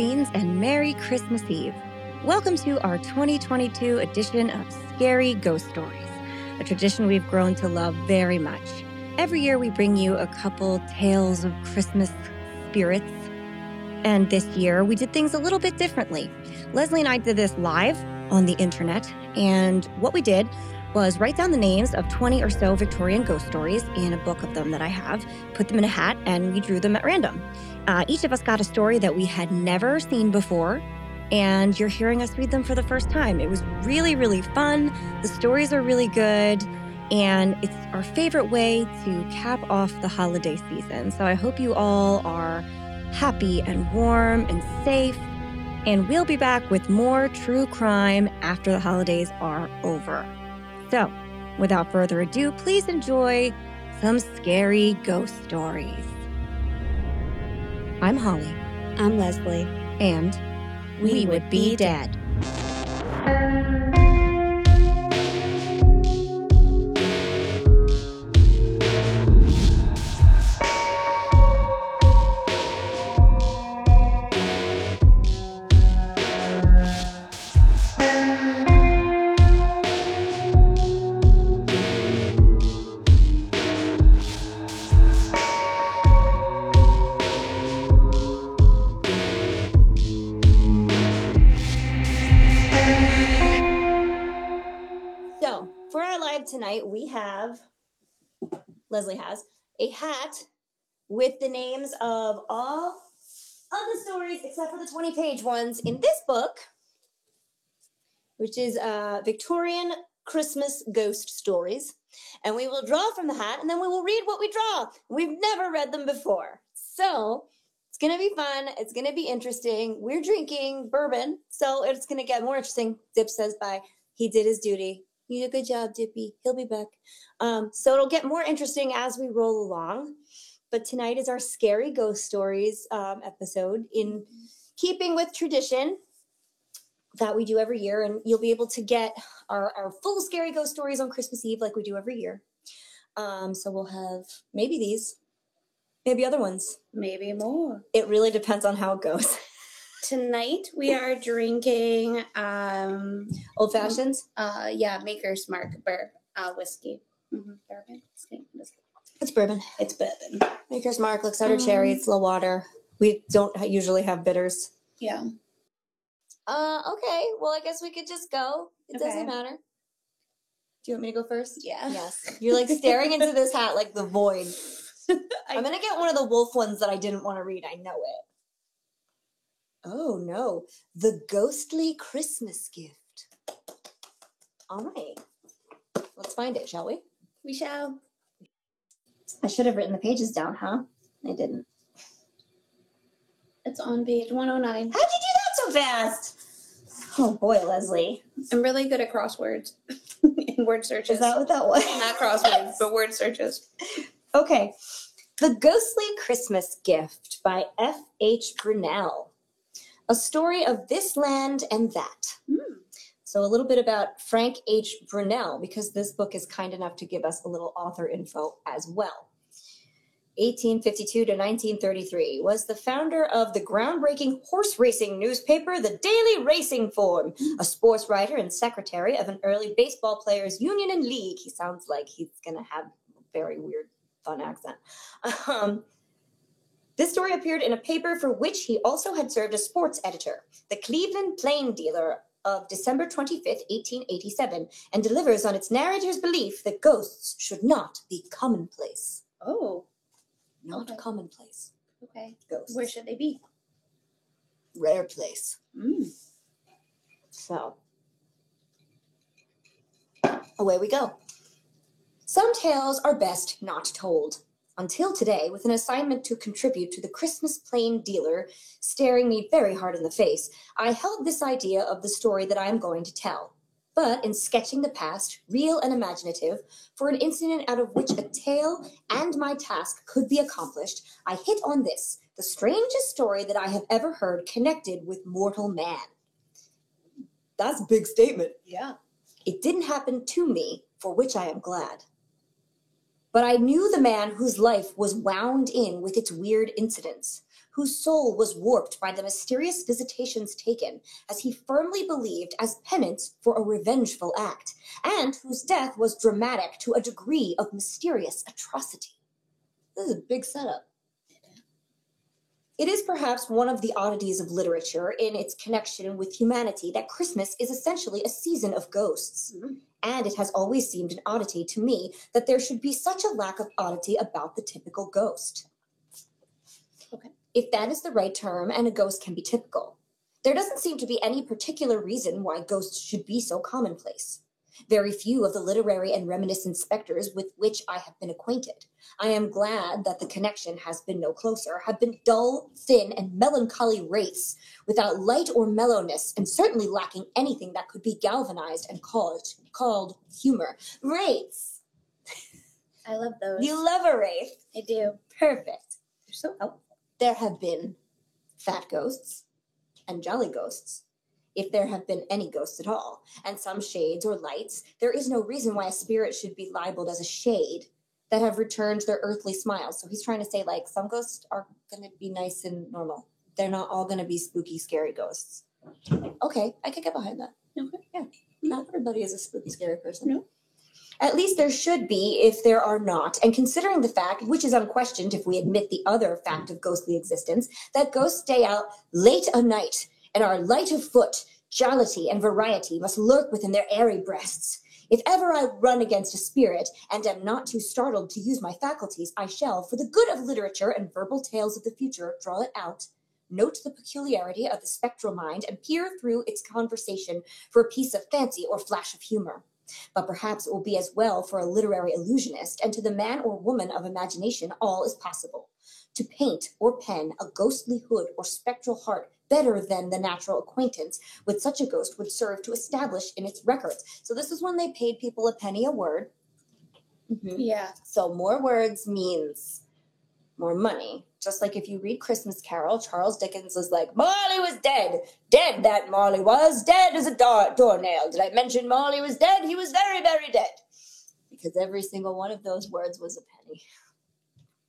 And Merry Christmas Eve. Welcome to our 2022 edition of Scary Ghost Stories, a tradition we've grown to love very much. Every year, we bring you a couple tales of Christmas spirits. And this year, we did things a little bit differently. Leslie and I did this live on the internet. And what we did was write down the names of 20 or so Victorian ghost stories in a book of them that I have, put them in a hat, and we drew them at random. Uh, each of us got a story that we had never seen before, and you're hearing us read them for the first time. It was really, really fun. The stories are really good, and it's our favorite way to cap off the holiday season. So I hope you all are happy and warm and safe. And we'll be back with more true crime after the holidays are over. So, without further ado, please enjoy some scary ghost stories. I'm Holly. I'm Leslie. And we, we would be dead. Leslie has, a hat with the names of all of the stories except for the 20 page ones in this book, which is uh, Victorian Christmas Ghost Stories. And we will draw from the hat and then we will read what we draw. We've never read them before. So it's going to be fun. It's going to be interesting. We're drinking bourbon, so it's going to get more interesting. Dip says bye. he did his duty. You did a good job, Dippy. He'll be back. Um, so it'll get more interesting as we roll along. But tonight is our scary ghost stories um, episode in keeping with tradition that we do every year. And you'll be able to get our, our full scary ghost stories on Christmas Eve like we do every year. Um, so we'll have maybe these, maybe other ones, maybe more. It really depends on how it goes. Tonight we are drinking um old fashions. Uh yeah, Maker's Mark bur- uh whiskey. Mm-hmm. Bourbon. It's bourbon. It's bourbon. Maker's Mark, looks um, cherry. It's low water. We don't usually have bitters. Yeah. Uh okay. Well, I guess we could just go. It okay. doesn't matter. Do you want me to go first? Yeah. Yes. You're like staring into this hat like the void. I'm gonna get one of the wolf ones that I didn't want to read. I know it. Oh no, the ghostly Christmas gift. All right, let's find it, shall we? We shall. I should have written the pages down, huh? I didn't. It's on page 109. How'd you do that so fast? Oh boy, Leslie. I'm really good at crosswords and word searches. Is that what that was? Not crosswords, but word searches. Okay. The Ghostly Christmas Gift by F. H. Brunell a story of this land and that. Mm. So, a little bit about Frank H. Brunell, because this book is kind enough to give us a little author info as well. 1852 to 1933 was the founder of the groundbreaking horse racing newspaper, the Daily Racing Form, a sports writer and secretary of an early baseball players union and league. He sounds like he's going to have a very weird, fun accent. Um, this story appeared in a paper for which he also had served as sports editor, the Cleveland Plain Dealer of December 25, 1887, and delivers on its narrator's belief that ghosts should not be commonplace. Oh. Not okay. commonplace. Okay. Ghosts. Where should they be? Rare place. Mm. So, away we go. Some tales are best not told until today with an assignment to contribute to the Christmas plain dealer staring me very hard in the face, I held this idea of the story that I am going to tell. But in sketching the past, real and imaginative, for an incident out of which a tale and my task could be accomplished, I hit on this, the strangest story that I have ever heard connected with mortal man. That's a big statement. Yeah. It didn't happen to me, for which I am glad. But I knew the man whose life was wound in with its weird incidents. whose soul was warped by the mysterious visitations taken, as he firmly believed, as penance for a revengeful act, and whose death was dramatic to a degree of mysterious atrocity. This is a big setup. It is perhaps one of the oddities of literature in its connection with humanity that Christmas is essentially a season of ghosts. Mm-hmm. And it has always seemed an oddity to me that there should be such a lack of oddity about the typical ghost. Okay. If that is the right term, and a ghost can be typical, there doesn't seem to be any particular reason why ghosts should be so commonplace. Very few of the literary and reminiscent specters with which I have been acquainted, I am glad that the connection has been no closer, have been dull, thin, and melancholy wraiths, without light or mellowness, and certainly lacking anything that could be galvanized and called, called humor. Wraiths! I love those. You love a wraith? I do. Perfect. They're so helpful. There have been fat ghosts and jolly ghosts if there have been any ghosts at all, and some shades or lights, there is no reason why a spirit should be libeled as a shade that have returned their earthly smiles. So he's trying to say, like, some ghosts are going to be nice and normal. They're not all going to be spooky, scary ghosts. Okay, I could get behind that. Okay. Yeah. Not everybody is a spooky, scary person. No. At least there should be if there are not. And considering the fact, which is unquestioned if we admit the other fact of ghostly existence, that ghosts stay out late a night and our light of foot, jollity and variety must lurk within their airy breasts. If ever I run against a spirit and am not too startled to use my faculties, I shall, for the good of literature and verbal tales of the future, draw it out, note the peculiarity of the spectral mind, and peer through its conversation for a piece of fancy or flash of humor. But perhaps it will be as well for a literary illusionist, and to the man or woman of imagination, all is possible. To paint or pen a ghostly hood or spectral heart better than the natural acquaintance with such a ghost would serve to establish in its records. So this is when they paid people a penny a word. Mm-hmm. Yeah. So more words means more money. Just like if you read Christmas Carol, Charles Dickens was like, Marley was dead. Dead that Marley was. Dead as a door- doornail. Did I mention Marley was dead? He was very, very dead. Because every single one of those words was a penny.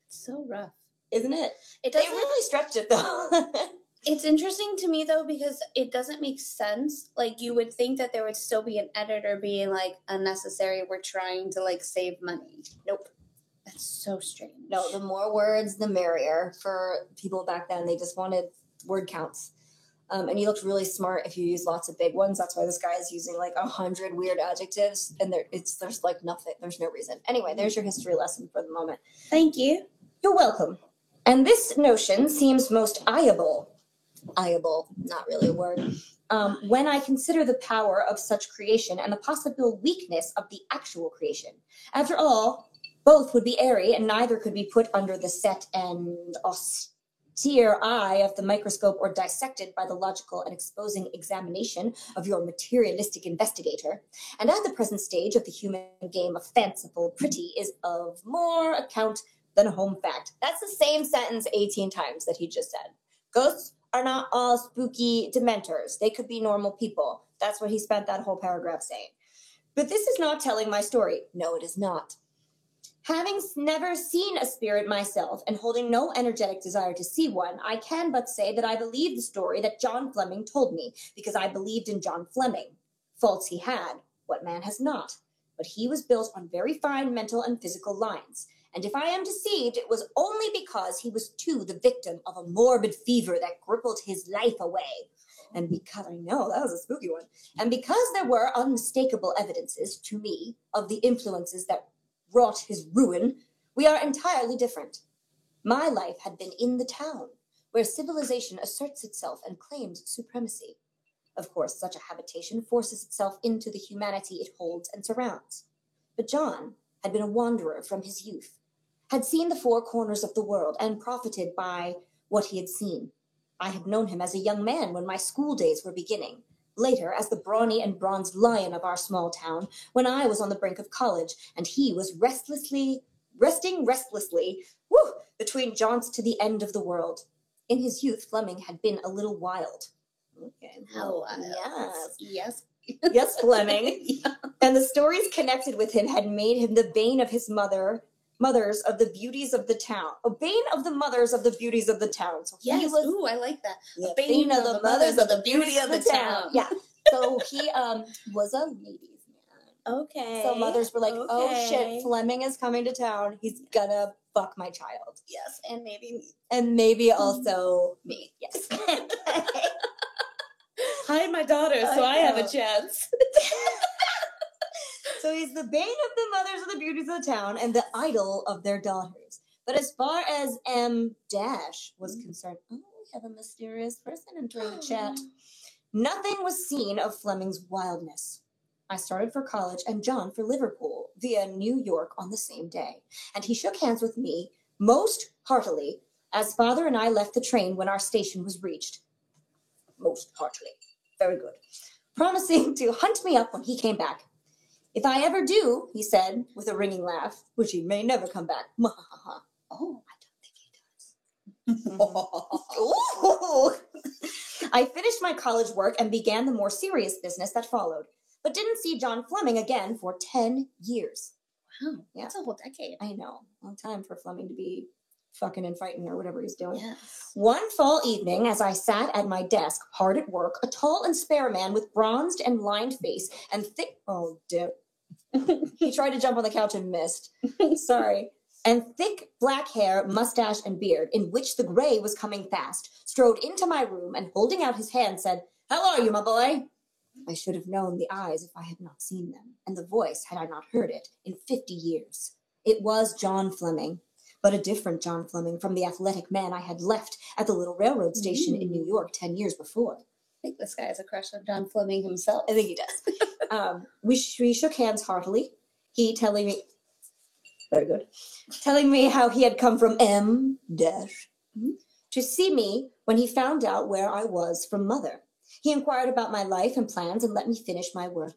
so rough. Isn't it? It doesn't. They really stretched it though. It's interesting to me though because it doesn't make sense. Like you would think that there would still be an editor being like unnecessary. We're trying to like save money. Nope. That's so strange. No, the more words, the merrier. For people back then, they just wanted word counts. Um, and you looked really smart if you use lots of big ones. That's why this guy is using like a hundred weird adjectives, and there it's there's like nothing. There's no reason. Anyway, there's your history lesson for the moment. Thank you. You're welcome. And this notion seems most eyeable eyeable, not really a word. Um, when I consider the power of such creation and the possible weakness of the actual creation. After all, both would be airy, and neither could be put under the set and austere eye of the microscope or dissected by the logical and exposing examination of your materialistic investigator. And at the present stage of the human game of fanciful pretty is of more account than a home fact. That's the same sentence 18 times that he just said. Ghosts are not all spooky dementors. They could be normal people. That's what he spent that whole paragraph saying. But this is not telling my story. No, it is not. Having never seen a spirit myself and holding no energetic desire to see one, I can but say that I believe the story that John Fleming told me because I believed in John Fleming. Faults he had, what man has not? But he was built on very fine mental and physical lines. And if I am deceived, it was only because he was too the victim of a morbid fever that crippled his life away. And because I know that was a spooky one, and because there were unmistakable evidences to me of the influences that wrought his ruin, we are entirely different. My life had been in the town, where civilization asserts itself and claims supremacy. Of course, such a habitation forces itself into the humanity it holds and surrounds. But John had been a wanderer from his youth, had seen the four corners of the world and profited by what he had seen. I had known him as a young man when my school days were beginning. Later, as the brawny and bronzed lion of our small town, when I was on the brink of college, and he was restlessly, resting restlessly, whew, between jaunts to the end of the world. In his youth, Fleming had been a little wild. Okay. Wild? Yes. Yes. yes, Fleming. yeah. And the stories connected with him had made him the bane of his mother, mothers of the beauties of the town. A bane of the mothers of the beauties of the town. So he Yes. was Ooh, I like that. the bane of the mothers of the beauty of the town. Yeah. So he um was a ladies man. Okay. So mothers were like, "Oh shit, Fleming is coming to town. He's gonna fuck my child, Yes, and maybe me. and maybe also me." Yes. hide my daughter so I have a chance. So he's the bane of the mothers of the beauties of the town and the idol of their daughters. But as far as M Dash was mm. concerned, oh, we have a mysterious person entering the oh, chat. Nothing was seen of Fleming's wildness. I started for college and John for Liverpool via New York on the same day, and he shook hands with me most heartily as father and I left the train when our station was reached. Most heartily. Very good. Promising to hunt me up when he came back. If I ever do, he said with a ringing laugh, which he may never come back. Oh, I don't think he does. I finished my college work and began the more serious business that followed, but didn't see John Fleming again for 10 years. Wow, Yeah. that's a whole decade. I know, long time for Fleming to be fucking and fighting or whatever he's doing. Yes. One fall evening, as I sat at my desk, hard at work, a tall and spare man with bronzed and lined face and thick. Oh, dear. he tried to jump on the couch and missed. Sorry. And thick black hair, mustache, and beard, in which the gray was coming fast, strode into my room and holding out his hand said, How are you, my boy? I should have known the eyes if I had not seen them, and the voice had I not heard it in fifty years. It was John Fleming, but a different John Fleming from the athletic man I had left at the little railroad station in mm. New York ten years before. I think this guy has a crush on John Fleming himself. I think he does. um, we, sh- we shook hands heartily. He telling me, very good, telling me how he had come from M dash to see me when he found out where I was from mother. He inquired about my life and plans and let me finish my work.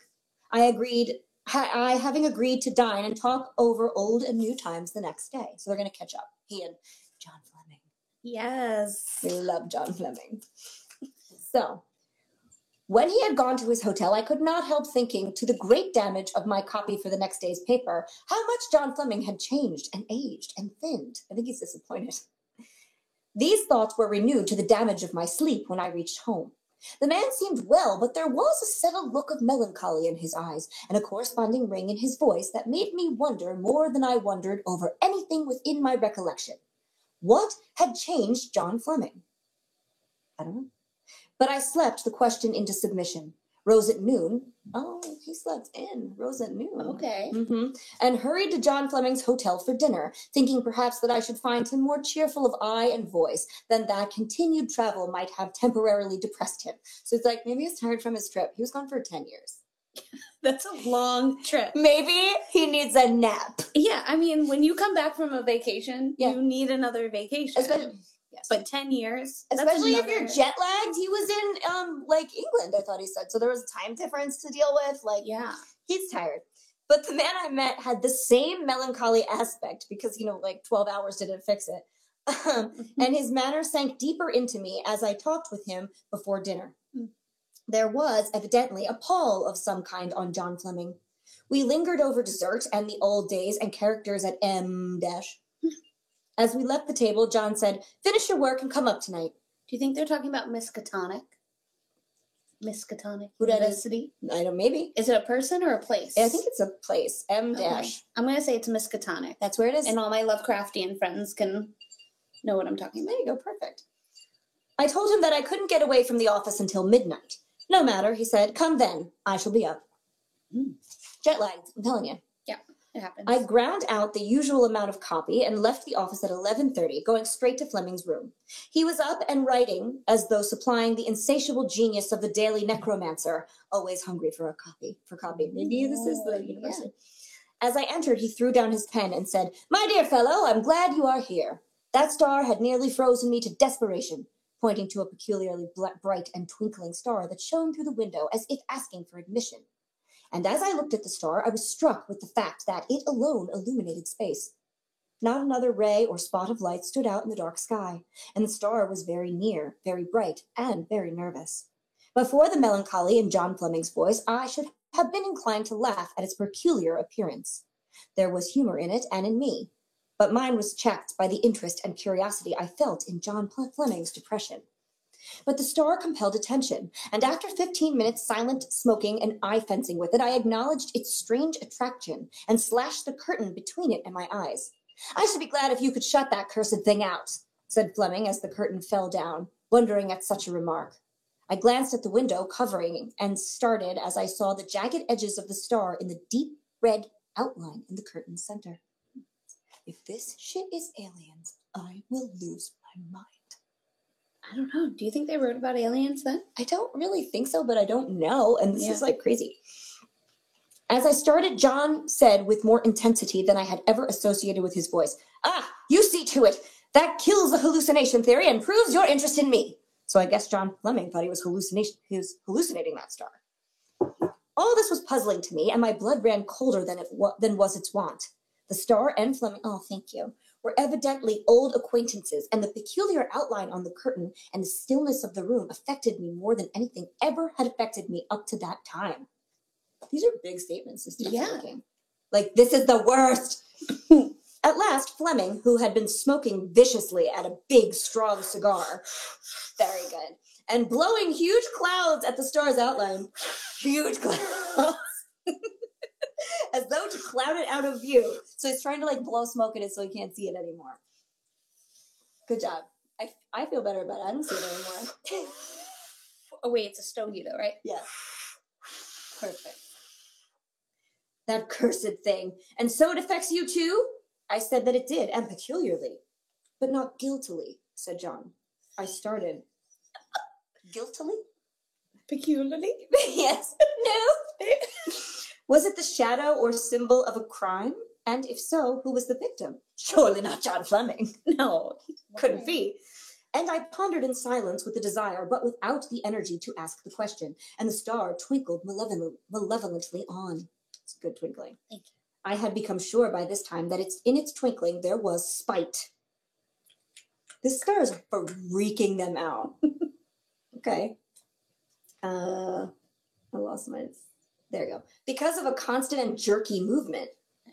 I agreed. ha- I having agreed to dine and talk over old and new times the next day. So they're going to catch up. He and John Fleming. Yes. We love John Fleming. So, when he had gone to his hotel, I could not help thinking, to the great damage of my copy for the next day's paper, how much John Fleming had changed and aged and thinned. I think he's disappointed. These thoughts were renewed to the damage of my sleep when I reached home. The man seemed well, but there was a settled look of melancholy in his eyes and a corresponding ring in his voice that made me wonder more than I wondered over anything within my recollection. What had changed John Fleming? I don't know. But I slept the question into submission. Rose at noon. Oh, he slept in. Rose at noon. Okay. hmm And hurried to John Fleming's hotel for dinner, thinking perhaps that I should find him more cheerful of eye and voice than that continued travel might have temporarily depressed him. So it's like maybe he's tired from his trip. He was gone for 10 years. That's a long trip. Maybe he needs a nap. Yeah, I mean, when you come back from a vacation, Yeah. you need another vacation. Especially, yes. but 10 years? Especially if you're jet lagged. He was in um like England, I thought he said. So there was a time difference to deal with. Like Yeah. he's tired. But the man I met had the same melancholy aspect because, you know, like 12 hours didn't fix it. Um, and his manner sank deeper into me as I talked with him before dinner. Mm. There was evidently a pall of some kind on John Fleming. We lingered over dessert and the old days and characters at M dash. As we left the table, John said, Finish your work and come up tonight. Do you think they're talking about Miskatonic? Miskatonic Who? University? I don't maybe. Is it a person or a place? I think it's a place. M Okay. dash. I'm going to say it's Miskatonic. That's where it is. And all my Lovecraftian friends can know what I'm talking There about. you go, perfect. I told him that I couldn't get away from the office until midnight. No matter, he said, come then, I shall be up. Mm. Jet lagged, I'm telling you. It happens. I ground out the usual amount of copy and left the office at 11:30, going straight to Fleming's room. He was up and writing as though supplying the insatiable genius of the daily necromancer, always hungry for a copy, for copy. Maybe this is the Yeah. university. As I entered, he threw down his pen and said, "My dear fellow, I'm glad you are here. That star had nearly frozen me to desperation." Pointing to a peculiarly bright and twinkling star that shone through the window as if asking for admission. And as I looked at the star, I was struck with the fact that it alone illuminated space. Not another ray or spot of light stood out in the dark sky, and the star was very near, very bright, and very nervous. But for the melancholy in John Fleming's voice, I should have been inclined to laugh at its peculiar appearance. There was humor in it and in me. but mine was checked by the interest and curiosity I felt in John Fleming's depression. But the star compelled attention, and after 15 minutes silent smoking and eye fencing with it, I acknowledged its strange attraction and slashed the curtain between it and my eyes. I should be glad if you could shut that cursed thing out, said Fleming as the curtain fell down, wondering at such a remark. I glanced at the window covering and started as I saw the jagged edges of the star in the deep red outline in the curtain's center. If this shit is aliens, I will lose my mind. I don't know. Do you think they wrote about aliens then? I don't really think so, but I don't know. And this Yeah. is like crazy. As I started, John said with more intensity than I had ever associated with his voice, Ah, you see to it. That kills the hallucination theory and proves your interest in me. So I guess John Fleming thought he was hallucination he was hallucinating that star. All this was puzzling to me, and my blood ran colder than it wa- than was its wont. The star and Fleming, oh, thank you, were evidently old acquaintances, and the peculiar outline on the curtain and the stillness of the room affected me more than anything ever had affected me up to that time. These are big statements. This Yeah. making. Like, this is the worst. At last, Fleming, who had been smoking viciously at a big, strong cigar, very good, and blowing huge clouds at the star's outline, huge clouds, as though to cloud it out of view. So he's trying to like blow smoke at it so he can't see it anymore. Good job. I, I feel better about it. I don't see it anymore. Oh wait, it's a stogie though, right? yes. Perfect. That cursed thing. And so it affects you too? I said that it did, and peculiarly. But not guiltily, said John. I started. Guiltily? Peculiarly. yes. No. was it the shadow or symbol of a crime? And if so, who was the victim? Surely not John Fleming. No. Couldn't be. And I pondered in silence with the desire, but without the energy to ask the question. And the star twinkled malevolent, malevolently on. It's good twinkling. Thank you. I had become sure by this time that it's in its twinkling there was spite. This star is freaking them out. okay. Uh, I lost my. There you go. Because of a constant and jerky movement,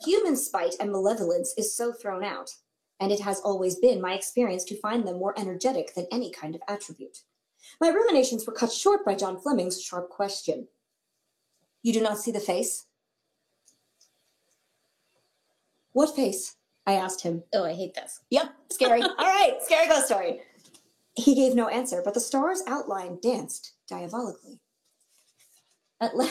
human spite and malevolence is so thrown out, and it has always been my experience to find them more energetic than any kind of attribute. My ruminations were cut short by John Fleming's sharp question. You do not see the face? What face? I asked him. Oh, I hate this. Yep, scary. All right, scary ghost story. He gave no answer, but the star's outline danced diabolically. At last,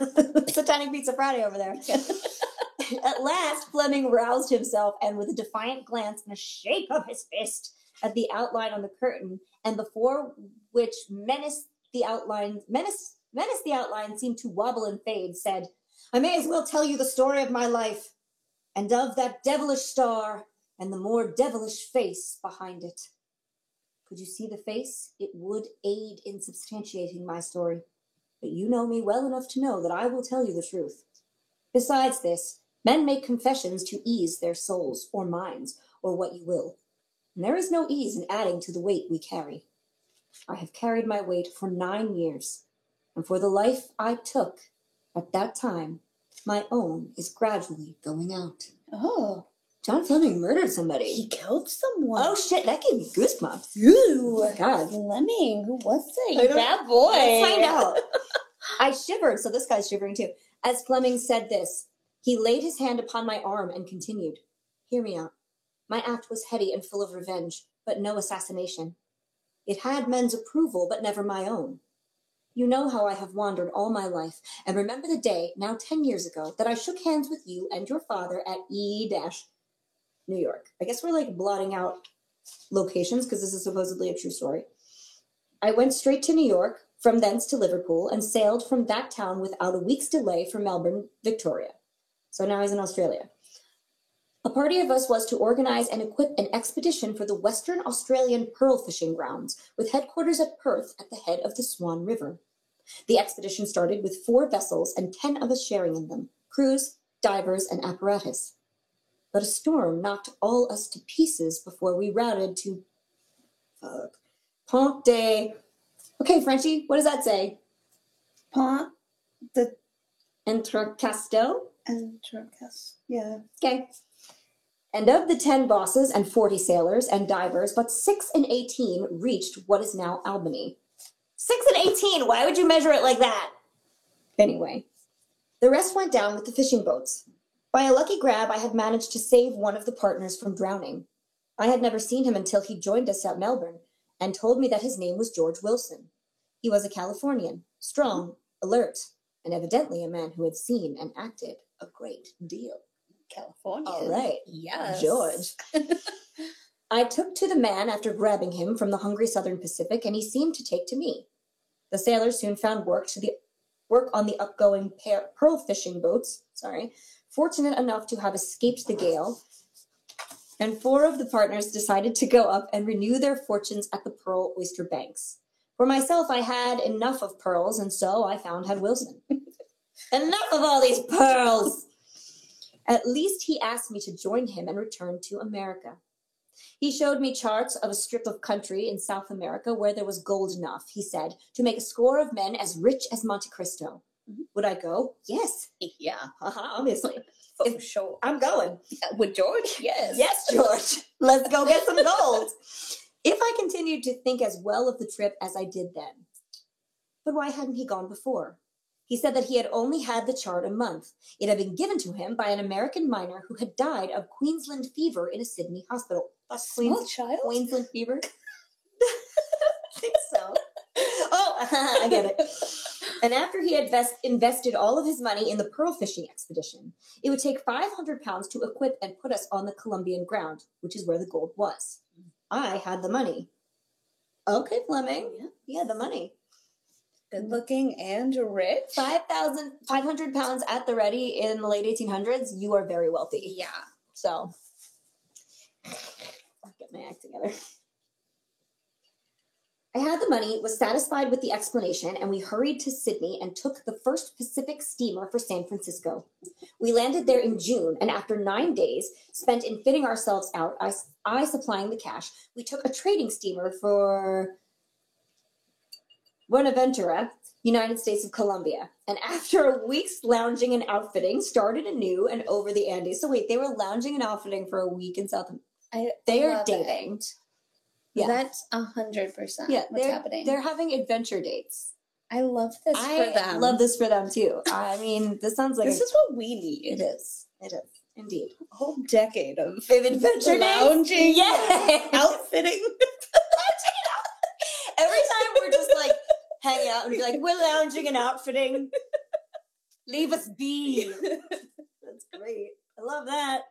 it's a tiny pizza Friday over there. At last, Fleming roused himself and, with a defiant glance and a shake of his fist at the outline on the curtain, and before which menace the outline, menace, menace the outline seemed to wobble and fade, said, "I may as well tell you the story of my life, and of that devilish star, and the more devilish face behind it." Could you see the face? It would aid in substantiating my story. But you know me well enough to know that I will tell you the truth. Besides this, men make confessions to ease their souls or minds, or what you will. And there is no ease in adding to the weight we carry. I have carried my weight for nine years, and for the life I took at that time, my own is gradually going out. Oh, John Fleming murdered somebody. he killed someone. Oh shit, that gave me goosebumps. Ooh. God. Fleming, who was it? I bad boy. Let's find out. I shivered, so this guy's shivering too. As Fleming said this, he laid his hand upon my arm and continued, Hear me out. My act was heady and full of revenge, but no assassination. It had men's approval, but never my own. You know how I have wandered all my life, and remember the day, now ten years ago, that I shook hands with you and your father at E dash New York. I guess we're like blotting out locations because this is supposedly a true story. I went straight to New York, from thence to Liverpool, and sailed from that town without a week's delay for Melbourne, Victoria. So now he's in Australia. A party of us was to organize and equip an expedition for the Western Australian pearl fishing grounds, with headquarters at Perth at the head of the Swan River. The expedition started with four vessels and ten of us sharing in them crews, divers, and apparatus. But a storm knocked all us to pieces before we routed to fuck, Pont de. Okay, Frenchie, what does that say? Pont the Entrecastel? Entrecast. Yeah. Okay. And of the 10 bosses and 40 sailors and divers, but 6 and 18 reached what is now Albany. 6 and 18, why would you measure it like that? Anyway, the rest went down with the fishing boats. By a lucky grab, I had managed to save one of the partners from drowning. I had never seen him until he joined us at Melbourne and told me that his name was George Wilson. He was a Californian, strong, alert, and evidently a man who had seen and acted a great deal. California. All right, Yes. George. I took to the man after grabbing him from the hungry Southern Pacific, and he seemed to take to me. The sailors soon found work to the work on the upgoing pear, pearl fishing boats. Sorry, fortunate enough to have escaped the gale. And four of the partners decided to go up and renew their fortunes at the Pearl Oyster Banks. For myself, I had enough of pearls, and so I found Head Wilson. enough of all these pearls! At least he asked me to join him and return to America. He showed me charts of a strip of country in South America where there was gold enough, he said, to make a score of men as rich as Monte Cristo. Mhm. Would I go? Yes, Yeah, haha, obviously. for If- sure. I'm going. With George? Yes. Yes, George. Let's go get some gold. If I continued to think as well of the trip as I did then. But why hadn't he gone before? He said that he had only had the chart a month. It had been given to him by an American miner who had died of Queensland fever in a Sydney hospital. That's Small Queens- child? Queensland fever? I think so. Oh, I get it. And after he had vest- invested all of his money in the pearl fishing expedition, it would take 500 pounds to equip and put us on the Colombian ground, which is where the gold was. I had the money. Okay, Fleming. Yeah. The money. Good looking and rich. 5,000, 500 pounds at the ready in the late 1800s, you are very wealthy. Yeah. So, I'll get my act together. I had the money, was satisfied with the explanation, and we hurried to Sydney and took the first Pacific steamer for San Francisco. We landed there in June, and after nine days spent in fitting ourselves out, I, I supplying the cash, we took a trading steamer for Buenaventura, United States of Colombia. And after a week's lounging and outfitting, started anew and over the Andes. So wait, they were lounging and outfitting for a week in South. I They are dating. it. Yeah. That's a hundred percent Yeah, what's they're happening. they're having adventure dates. I love this I for them. love this for them too. I mean, this sounds like This a- is what we need. it is. It is indeed. A whole decade of Adventure dates. lounging, Yeah. outfitting. Every time we're just like hanging out and be like, we're lounging and outfitting. Leave us be. That's great. I love that.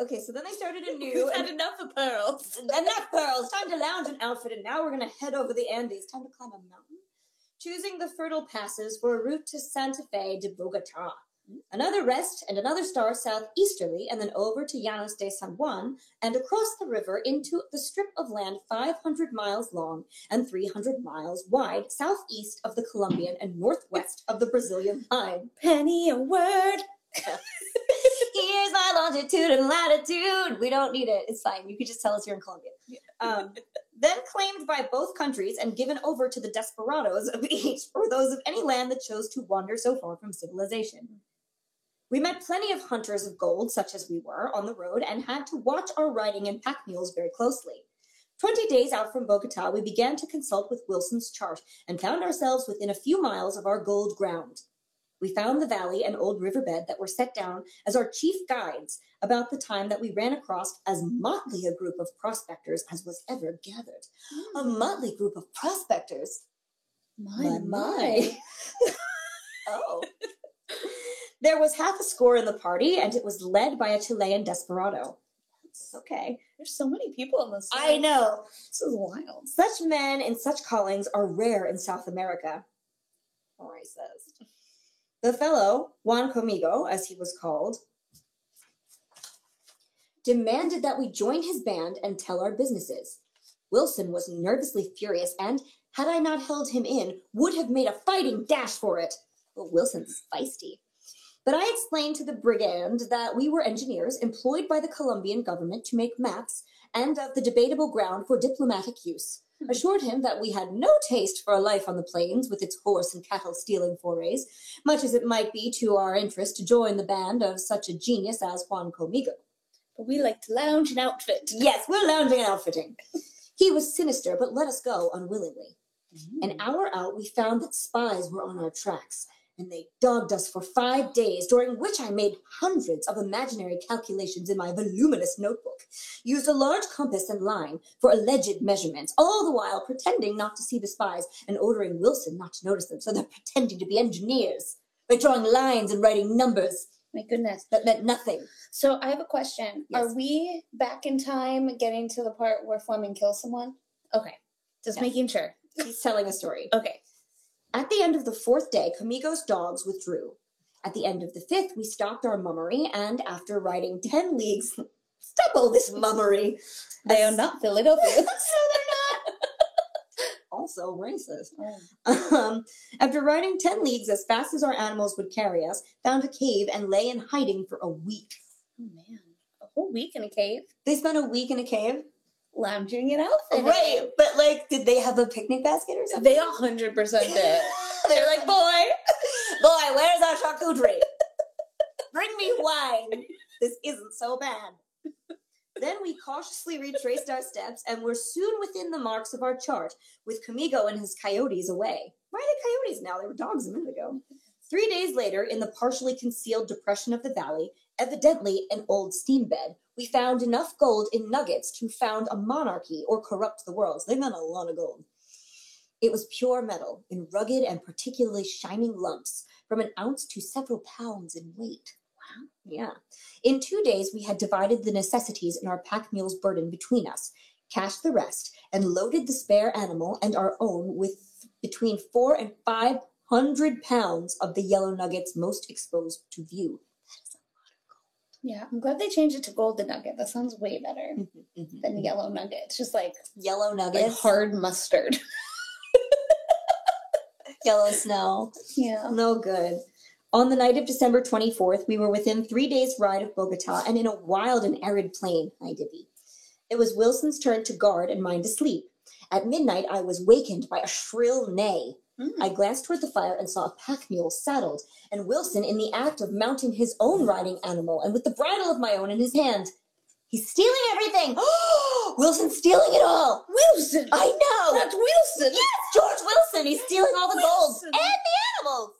Okay, so then they started anew. We've and had enough of pearls. Enough pearls. Time to lounge and outfit, and now we're gonna head over the Andes. Time to climb a mountain. Choosing the fertile passes for a route to Santa Fe de Bogota. Hmm. Another rest and another star southeasterly, and then over to Llanos de San Juan and across the river into the strip of land 500 miles long and 300 miles wide southeast of the Colombian and northwest of the Brazilian line. Penny a word. Here's my longitude and latitude. We don't need it. It's fine. You could just tell us you're in Colombia. Um, then claimed by both countries and given over to the desperados of each or those of any land that chose to wander so far from civilization. We met plenty of hunters of gold, such as we were, on the road and had to watch our riding and pack mules very closely. Twenty days out from Bogota, we began to consult with Wilson's chart and found ourselves within a few miles of our gold ground. We found the valley and old riverbed that were set down as our chief guides about the time that we ran across as motley a group of prospectors as was ever gathered. A hmm. motley group of prospectors. My, my. oh. There was half a score in the party, and it was led by a Chilean desperado. Okay. There's so many people in this. I know. This is wild. Such men in such callings are rare in South America. Says. The fellow, Juan Comigo, as he was called, demanded that we join his band and tell our businesses. Wilson was nervously furious and, had I not held him in, would have made a fighting dash for it. But Wilson's feisty. But I explained to the brigand that we were engineers employed by the Colombian government to make maps and of the debatable ground for diplomatic use assured him that we had no taste for a life on the plains with its horse and cattle stealing forays, much as it might be to our interest to join the band of such a genius as Juan Comigo. But we like to lounge and outfit. Yes, we're lounging and outfitting. He was sinister, but let us go unwillingly. Mm-hmm. An hour out, we found that spies were on our tracks, and they dogged us for five days, during which I made hundreds of imaginary calculations in my voluminous notebook, used a large compass and line for alleged measurements, all the while pretending not to see the spies and ordering Wilson not to notice them, so they're pretending to be engineers by drawing lines and writing numbers My goodness. that meant nothing. So I have a question. Yes. Are we back in time getting to the part where Fleming kills someone? Okay. Just Yes. making sure. He's telling a story. Okay. At the end of the fourth day, Comigo's dogs withdrew. At the end of the fifth, we stopped our mummery, and after riding ten leagues, stop all this mummery. They are not Philadelphia. Also racist. oh. Um, after riding ten leagues as fast as our animals would carry us, found a cave and lay in hiding for a week. Oh, man. A whole week in a cave, They spent a week in a cave. Lounging it outfit. Right, but like, did they have a picnic basket or something? They hundred percent did. They're like, boy, boy, where's our charcuterie? Bring me wine. This isn't so bad. Then we cautiously retraced our steps and were soon within the marks of our chart, with Comigo and his coyotes away. Why are they coyotes now? They were dogs a minute ago. Three days later, in the partially concealed depression of the valley, evidently an old steam bed, we found enough gold in nuggets to found a monarchy or corrupt the world. They found a lot of gold. It was pure metal in rugged and particularly shining lumps, from an ounce to several pounds in weight. Wow. Yeah. In two days, we had divided the necessities in our pack mule's burden between us, cashed the rest, and loaded the spare animal and our own with between four and five hundred pounds of the yellow nuggets most exposed to view. Yeah, I'm glad they changed it to golden nugget. That sounds way better Mhm. than yellow nugget. It's just like Yellow like hard mustard. yellow snow. Yeah. No good. On the night of December 24th, we were within three days' ride of Bogota and in a wild and arid plain, I divvy. It was Wilson's turn to guard and mine to sleep. At midnight, I was wakened by a shrill neigh. Mm. I glanced toward the fire and saw a pack mule saddled, and Wilson in the act of mounting his own riding animal and with the bridle of my own in his hand. He's stealing everything! Wilson's stealing it all! Wilson. I know! That's Wilson. Yes, George Wilson! He's stealing all the gold and the animals!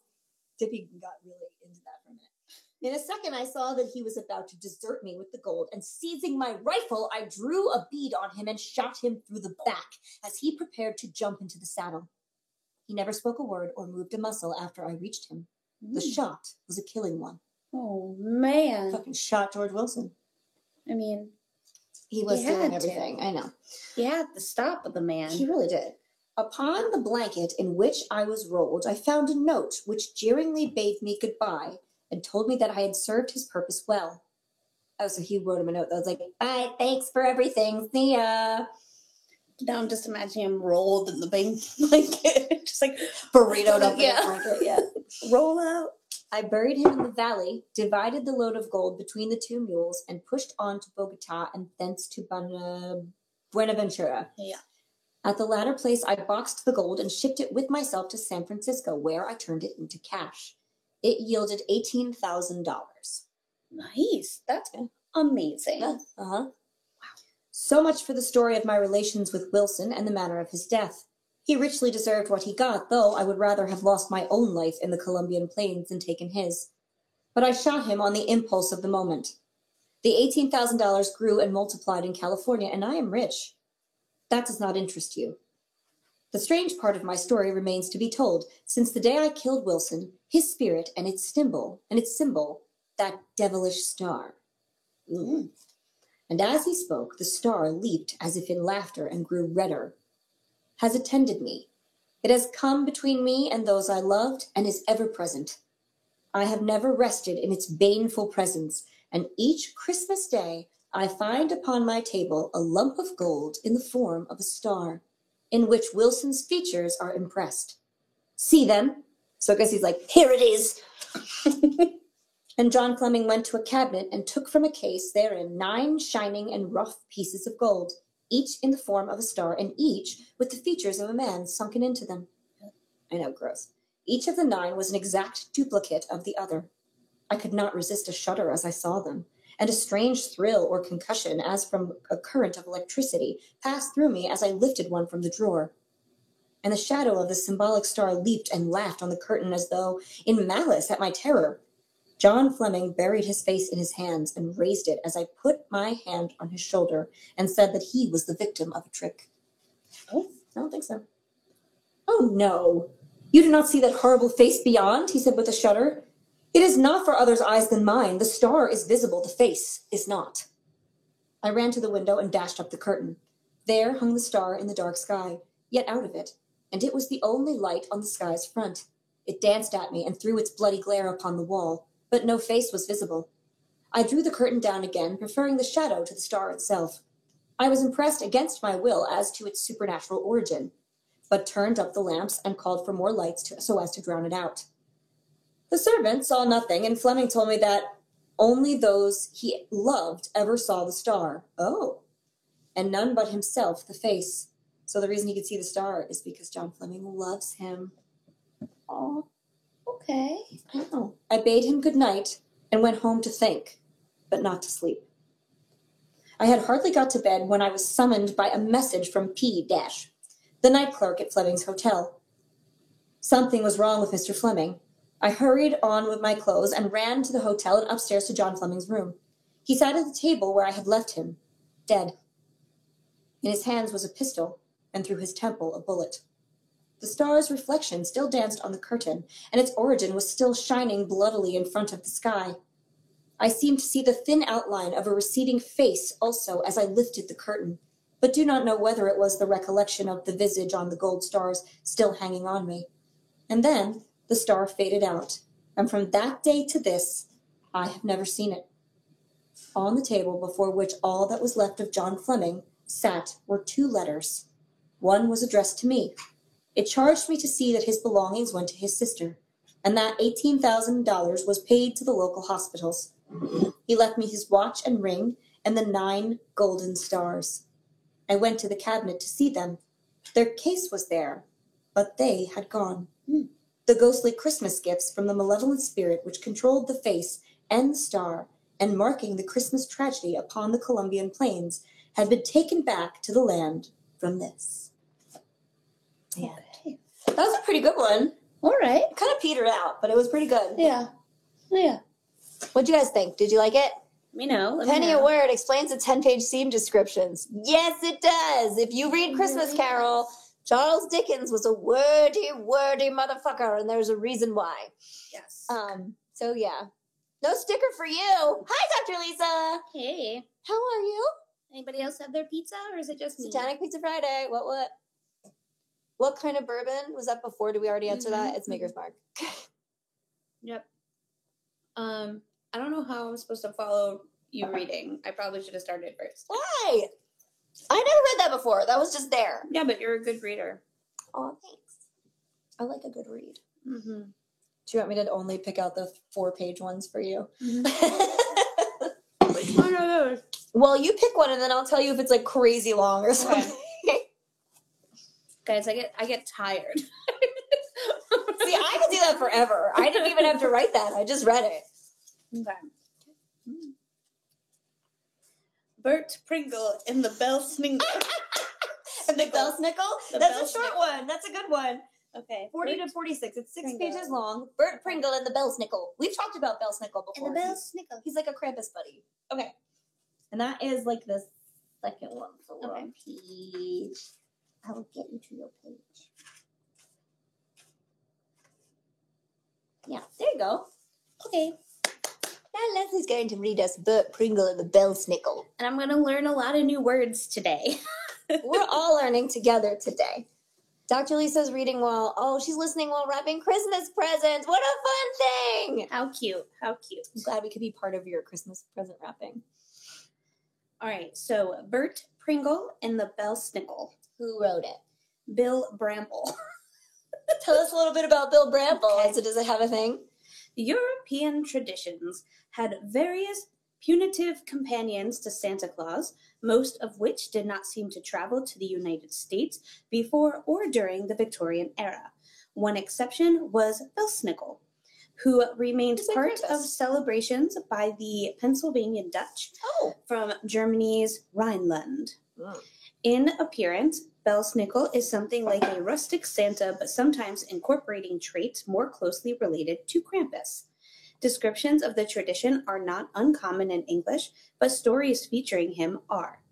Dippy got really into that for a minute. In a second, I saw that he was about to desert me with the gold, and seizing my rifle, I drew a bead on him and shot him through the back as he prepared to jump into the saddle. He never spoke a word or moved a muscle after I reached him. The Mm. shot was a killing one. Oh man. Fucking shot George Wilson. I mean, He was He doing had to. everything. I know. he had the stop of the man. He really did. Upon the blanket in which I was rolled, I found a note which jeeringly bade me goodbye and told me that I had served his purpose well. Oh, so he wrote him a note that was like, bye, thanks for everything. See ya. Now I'm just imagining him rolled in the bank blanket, just like Burritoed up in Yeah. a blanket, yeah. roll out. I buried him in the valley, divided the load of gold between the two mules, and pushed on to Bogota and thence to Buena- Buenaventura. Yeah. At the latter place, I boxed the gold and shipped it with myself to San Francisco, where I turned it into cash. It yielded $18,000. Nice. That's amazing. Uh huh. So much for the story of my relations with Wilson and the manner of his death. He richly deserved what he got, though I would rather have lost my own life in the Colombian plains than taken his. But I shot him on the impulse of the moment. The $18,000 grew and multiplied in California, and I am rich. That does not interest you. The strange part of my story remains to be told. Since the day I killed Wilson, his spirit and its symbol, and its symbol, that devilish star. Mm. And as he spoke, the star leaped as if in laughter and grew redder. Has attended me. It has come between me and those I loved and is ever present. I have never rested in its baneful presence, and each Christmas day I find upon my table a lump of gold in the form of a star, in which Wilson's features are impressed. See them? So I guess he's like, here it is. And John Fleming went to a cabinet and took from a case therein nine shining and rough pieces of gold, each in the form of a star, and each with the features of a man sunken into them. I know, gross. Each of the nine was an exact duplicate of the other. I could not resist a shudder as I saw them, and a strange thrill or concussion, as from a current of electricity, passed through me as I lifted one from the drawer. And the shadow of the symbolic star leaped and laughed on the curtain as though in malice at my terror. John Fleming buried his face in his hands and raised it as I put my hand on his shoulder and said that he was the victim of a trick. Oh, I don't think so. Oh, no. You do not see that horrible face beyond? he said with a shudder. It is not for others' eyes than mine. The star is visible, the face is not. I ran to the window and dashed up the curtain. There hung the star in the dark sky, yet out of it, and it was the only light on the sky's front. It danced at me and threw its bloody glare upon the wall, but no face was visible. I drew the curtain down again, preferring the shadow to the star itself. I was impressed against my will as to its supernatural origin, but turned up the lamps and called for more lights to, so as to drown it out. The servant saw nothing, and Fleming told me that only those he loved ever saw the star. Oh. And none but himself the face. So the reason he could see the star is because John Fleming loves him. Oh, okay. I know. I bade him good night and went home to think, but not to sleep. I had hardly got to bed when I was summoned by a message from P. Dash, the night clerk at Fleming's hotel. Something was wrong with Mr. Fleming. I hurried on with my clothes and ran to the hotel and upstairs to John Fleming's room. He sat at the table where I had left him, dead. In his hands was a pistol, and through his temple a bullet. The star's reflection still danced on the curtain, and its origin was still shining bloodily in front of the sky. I seemed to see the thin outline of a receding face also as I lifted the curtain, but do not know whether it was the recollection of the visage on the gold stars still hanging on me. And then the star faded out, and from that day to this, I have never seen it. On the table before which all that was left of John Fleming sat were two letters. One was addressed to me. It charged me to see that his belongings went to his sister, and that $18,000 was paid to the local hospitals. He left me his watch and ring and the nine golden stars. I went to the cabinet to see them. Their case was there, but they had gone. The ghostly Christmas gifts from the malevolent spirit which controlled the face and the star and marking the Christmas tragedy upon the Columbian plains had been taken back to the land from this. Yeah. Okay. That was a pretty good one. All right. Kind of petered out, but it was pretty good. Yeah. Yeah. What'd you guys think? Did you like it? Let me know. Let me Penny know. a Word explains the 10 page theme descriptions. Yes, it does. If you read Christmas Really? Carol, Charles Dickens was a wordy, wordy motherfucker, and there's a reason why. Yes. Um, so yeah. No sticker for you. Hi, Dr. Lisa. hey. How are you? Anybody else have their pizza, or is it just me? Satanic Pizza Friday. What what? What kind of bourbon was that before? Did we already answer that? Mhm, It's Maker's Mark. Yep. Um, I don't know how I'm supposed to follow you reading. I probably should have started first. Why? I never read that before. That was just there. Yeah, but you're a good reader. Oh, thanks. I like a good read. Mm-hmm. Do you want me to only pick out the four page ones for you? Which one are those? well, you pick one and then I'll tell you if it's like crazy long or something. Guys, I get I get tired. See, I could do that forever. I didn't even have to write that. I just read it. Okay. Hmm. Bert Pringle in the Belsnickel. And the Belsnickel? The That's Bell a short Snickle. one. That's a good one. Okay. 40 Bert to 46. It's six Pringle. pages long. Bert Pringle and the Bell Snickle. We've talked about Belsnickel before. and the Belsnickel. He's like a Krampus buddy. Okay. And that is like the second one. So Okay. page. I will get you to your page. Yeah, there you go. Okay. Now Leslie's going to read us Bert Pringle and the Belsnickel. And I'm gonna learn a lot of new words today. We're all learning together today. Dr. Lisa's reading while, oh, she's listening while wrapping Christmas presents. What a fun thing! How cute. How cute. I'm glad we could be part of your Christmas present wrapping. All right. So Bert Pringle and the Belsnickel. Who wrote it? Bill Bramble. Tell us a little bit about Bill Bramble. Okay. So, does it have a thing? European traditions had various punitive companions to Santa Claus, most of which did not seem to travel to the United States before or during the Victorian era. One exception was Belsnickel. who remained part of celebrations by the Pennsylvania Dutch Oh. from Germany's Rhineland. Mm. In appearance, Belsnickel is something like a rustic Santa, but sometimes incorporating traits more closely related to Krampus. Descriptions of the tradition are not uncommon in English, but stories featuring him are.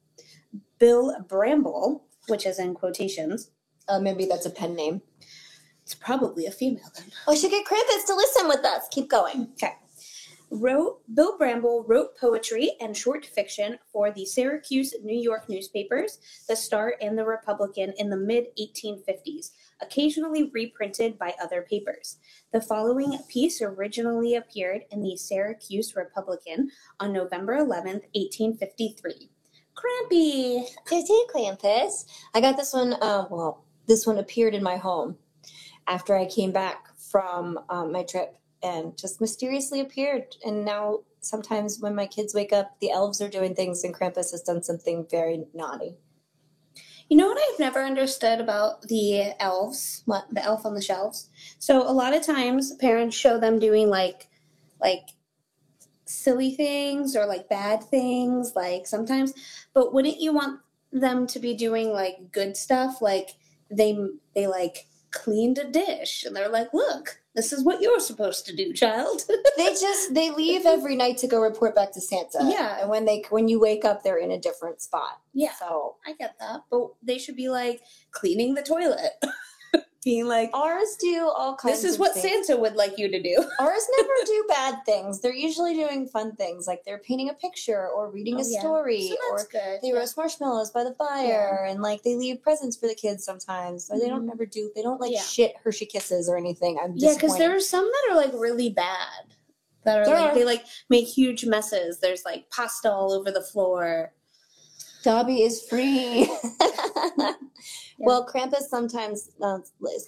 Bill Bramble, which is in quotations, Uh, maybe that's a pen name. it's probably a female then. Oh, we should get Krampus to listen with us. Keep going. Okay. Wrote Bill Bramble wrote poetry and short fiction for the Syracuse New York newspapers, the Star and the Republican in the mid 1850s, occasionally reprinted by other papers. The following piece originally appeared in the Syracuse Republican on November 11, 1853. Crampy. Hey, Krampus. I got this one. Uh, well, this one appeared in my home after I came back from um, my trip and just mysteriously appeared. And now, sometimes when my kids wake up, the elves are doing things, and Krampus has done something very naughty. You know what I've never understood about the elves? The elf on the shelves. So a lot of times parents show them doing like like silly things or like bad things, like sometimes, but wouldn't you want them to be doing like good stuff like they they like cleaned a dish and they're like, "Look, this is what you're supposed to do, child." They just they leave every night to go report back to Santa. Yeah. and when they when you wake up, they're in a different spot. yeah, So I get that, but they should be like cleaning the toilet. Being like, ours do all kinds. this is what things. Santa would like you to do. Ours never do bad things. They're usually doing fun things, like they're painting a picture or reading Oh, a yeah. story, So or good. they yeah. roast marshmallows by the fire, and like they leave presents for the kids sometimes. Or they don't mm-hmm. ever do. They don't like Yeah. shit Hershey kisses or anything. I'm Yeah, because there are some that are like really bad. That are There like are. they like make huge messes. There's like pasta all over the floor. Dobby is free. Well, Krampus sometimes uh,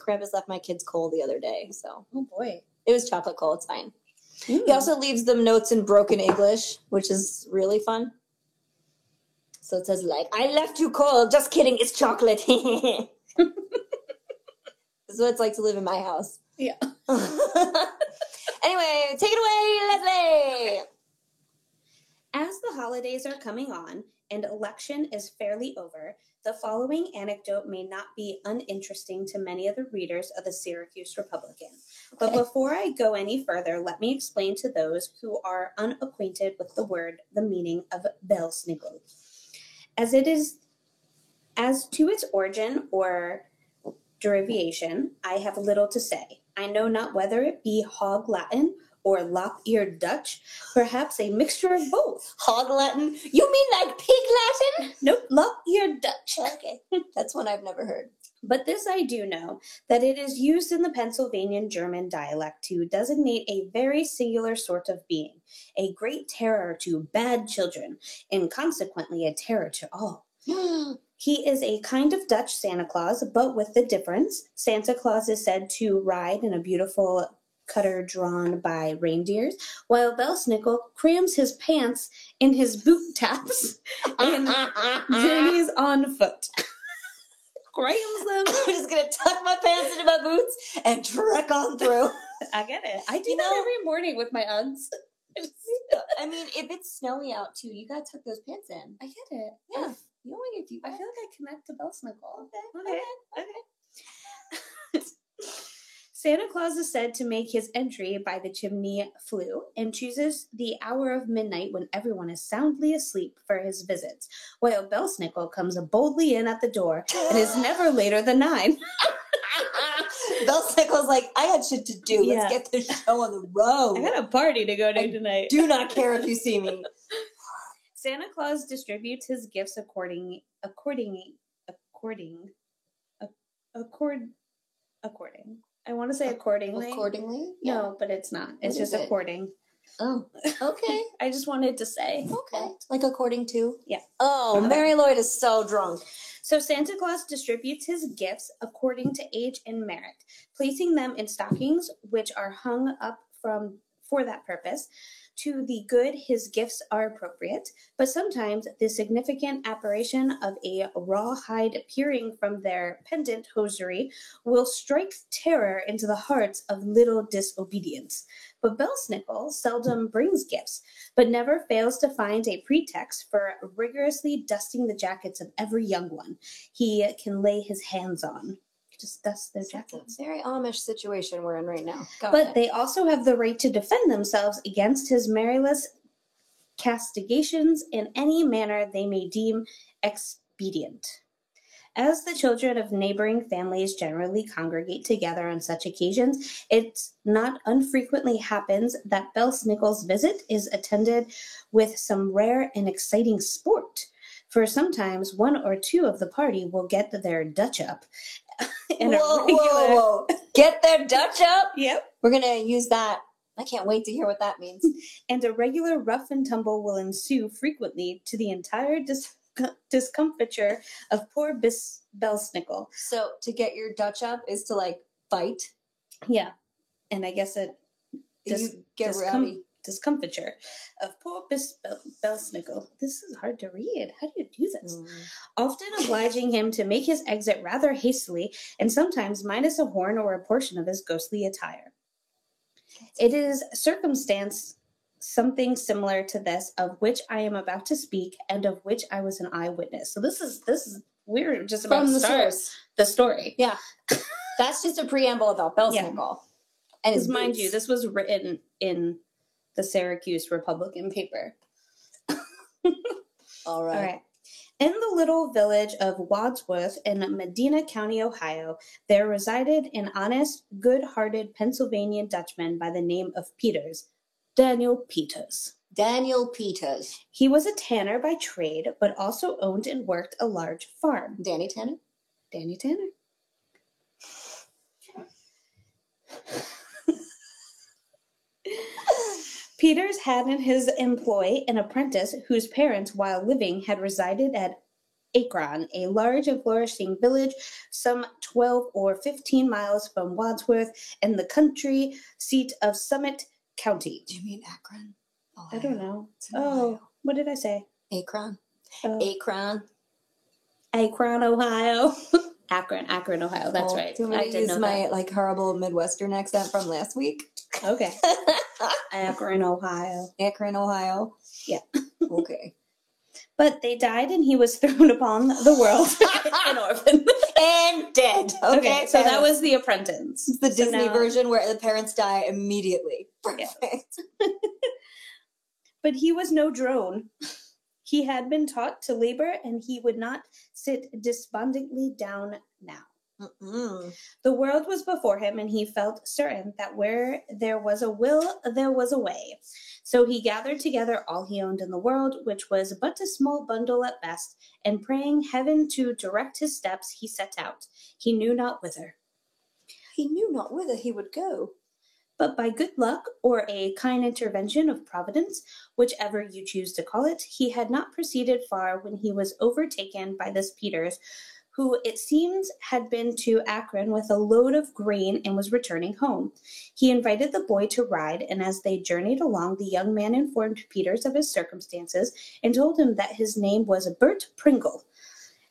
Krampus left my kids cold the other day, so Oh boy. it was chocolate cold. It's fine. Mm. He also leaves them notes in broken English, which is really fun. So it says like, "I left you cold." Just kidding. It's chocolate. this is what it's like to live in my house. Yeah. anyway, take it away, Leslie. As the holidays are coming on and election is fairly over, the following anecdote may not be uninteresting to many of the readers of the Syracuse Republican. But Okay. before I go any further, let me explain to those who are unacquainted with the word the meaning of Belsnickel. As it is as to its origin or derivation, I have little to say. I know not whether it be hog Latin or lop-eared Dutch, perhaps a mixture of both. Hog Latin? You mean like pig Latin? Nope, lop-eared Dutch. Okay, that's one I've never heard. But this I do know that it is used in the Pennsylvanian German dialect to designate a very singular sort of being, a great terror to bad children, and consequently a terror to all. He is a kind of Dutch Santa Claus, but with the difference Santa Claus is said to ride in a beautiful cutter drawn by reindeers, while Belsnickel crams his pants in his boot taps and journeys on foot. crams them. I'm just gonna tuck my pants into my boots and trek on through. I get it. I do You that know- every morning with my Uggs. I mean, if it's snowy out too, you gotta tuck those pants in. I get it. Yeah, you don't want to get I feel like I connect to Belsnickel. Okay, Okay. okay, okay. Santa Claus is said to make his entry by the chimney flue and chooses the hour of midnight when everyone is soundly asleep for his visits, while Belsnickel comes boldly in at the door and is never later than nine. Belsnickel's like, I got shit to do. Yeah. Let's get this show on the road. I got a party to go to I tonight. Do not care if you see me. Santa Claus distributes his gifts according according according a- accord according. I want to say accordingly. Accordingly, No, but it's not. It's What just it? according. Oh, okay, I just wanted to say. okay. Like according to. Yeah. Oh, Mary Lloyd is so drunk. So Santa Claus distributes his gifts according to age and merit, placing them in stockings which are hung up from for that purpose. To the good, his gifts are appropriate, but sometimes the significant apparition of a rawhide appearing from their pendant hosiery will strike terror into the hearts of little disobedience. But Belsnickel seldom brings gifts, but never fails to find a pretext for rigorously dusting the jackets of every young one he can lay his hands on. Just dust their That's a jackets. very Amish situation we're in right now. But they also have the right to defend themselves against his meriless castigations in any manner they may deem expedient. As the children of neighboring families generally congregate together on such occasions, it not unfrequently happens that Belsnickel's visit is attended with some rare and exciting sport. For sometimes one or two of the party will get their Dutch up. in a whoa, regular- whoa, whoa. Get their Dutch up. Yep. We're going to use that. I can't wait to hear what that means. and a regular rough and tumble will ensue frequently to the entire dis- discomfiture of poor Bis- Belsnickel. So to get your Dutch up is to like fight. Yeah, and I guess it Dis- you get discom- rowdy. Discomfiture of poor Bis- Bel- Belsnickel. This is hard to read. How do you do this? Mm. Often obliging him to make his exit rather hastily, and sometimes minus a horn or a portion of his ghostly attire. It is circumstance something similar to this of which I am about to speak and of which I was an eyewitness. So this is this is we're just about From the start source. the story. Yeah. That's just a preamble about Belsnickel. And his mind you, this was written in the Syracuse Republican paper. All right. All right. In the little village of Wadsworth in Medina County, Ohio, there resided an honest, good hearted Pennsylvania Dutchman by the name of Peters, Daniel Peters. Daniel Peters. He was a tanner by trade, but also owned and worked a large farm. Danny Tanner. Danny Tanner. Peters had in his employ an apprentice whose parents, while living, had resided at Akron, a large and flourishing village some 12 or 15 miles from Wadsworth and the country seat of Summit County. Do you mean Akron? Oh, I don't know. Oh, Ohio. what did I say? Akron. Oh, Akron. Akron, Ohio. Akron, Akron, Ohio. That's Oh, right. Do you want I to use know my like horrible Midwestern accent from last week? That. Okay. Akron, Ohio. Akron, Ohio. Yeah. okay. But they died and he was thrown upon the world an orphan. And dead. Okay. Okay, so that was The Apprentice. It's the So Disney now- version where the parents die immediately. Yeah. Perfect. But he was no drone. He had been taught to labor and he would not sit despondently down now. Mm-mm. The world was before him, and he felt certain that where there was a will, there was a way. So he gathered together all he owned in the world, which was but a small bundle at best, and praying heaven to direct his steps, he set out. He knew not whither. He knew not whither he would go. But by good luck or a kind intervention of Providence, whichever you choose to call it, he had not proceeded far when he was overtaken by this Peters, who it seems had been to Akron with a load of grain and was returning home. He invited the boy to ride, and as they journeyed along, the young man informed Peters of his circumstances and told him that his name was Bert Pringle.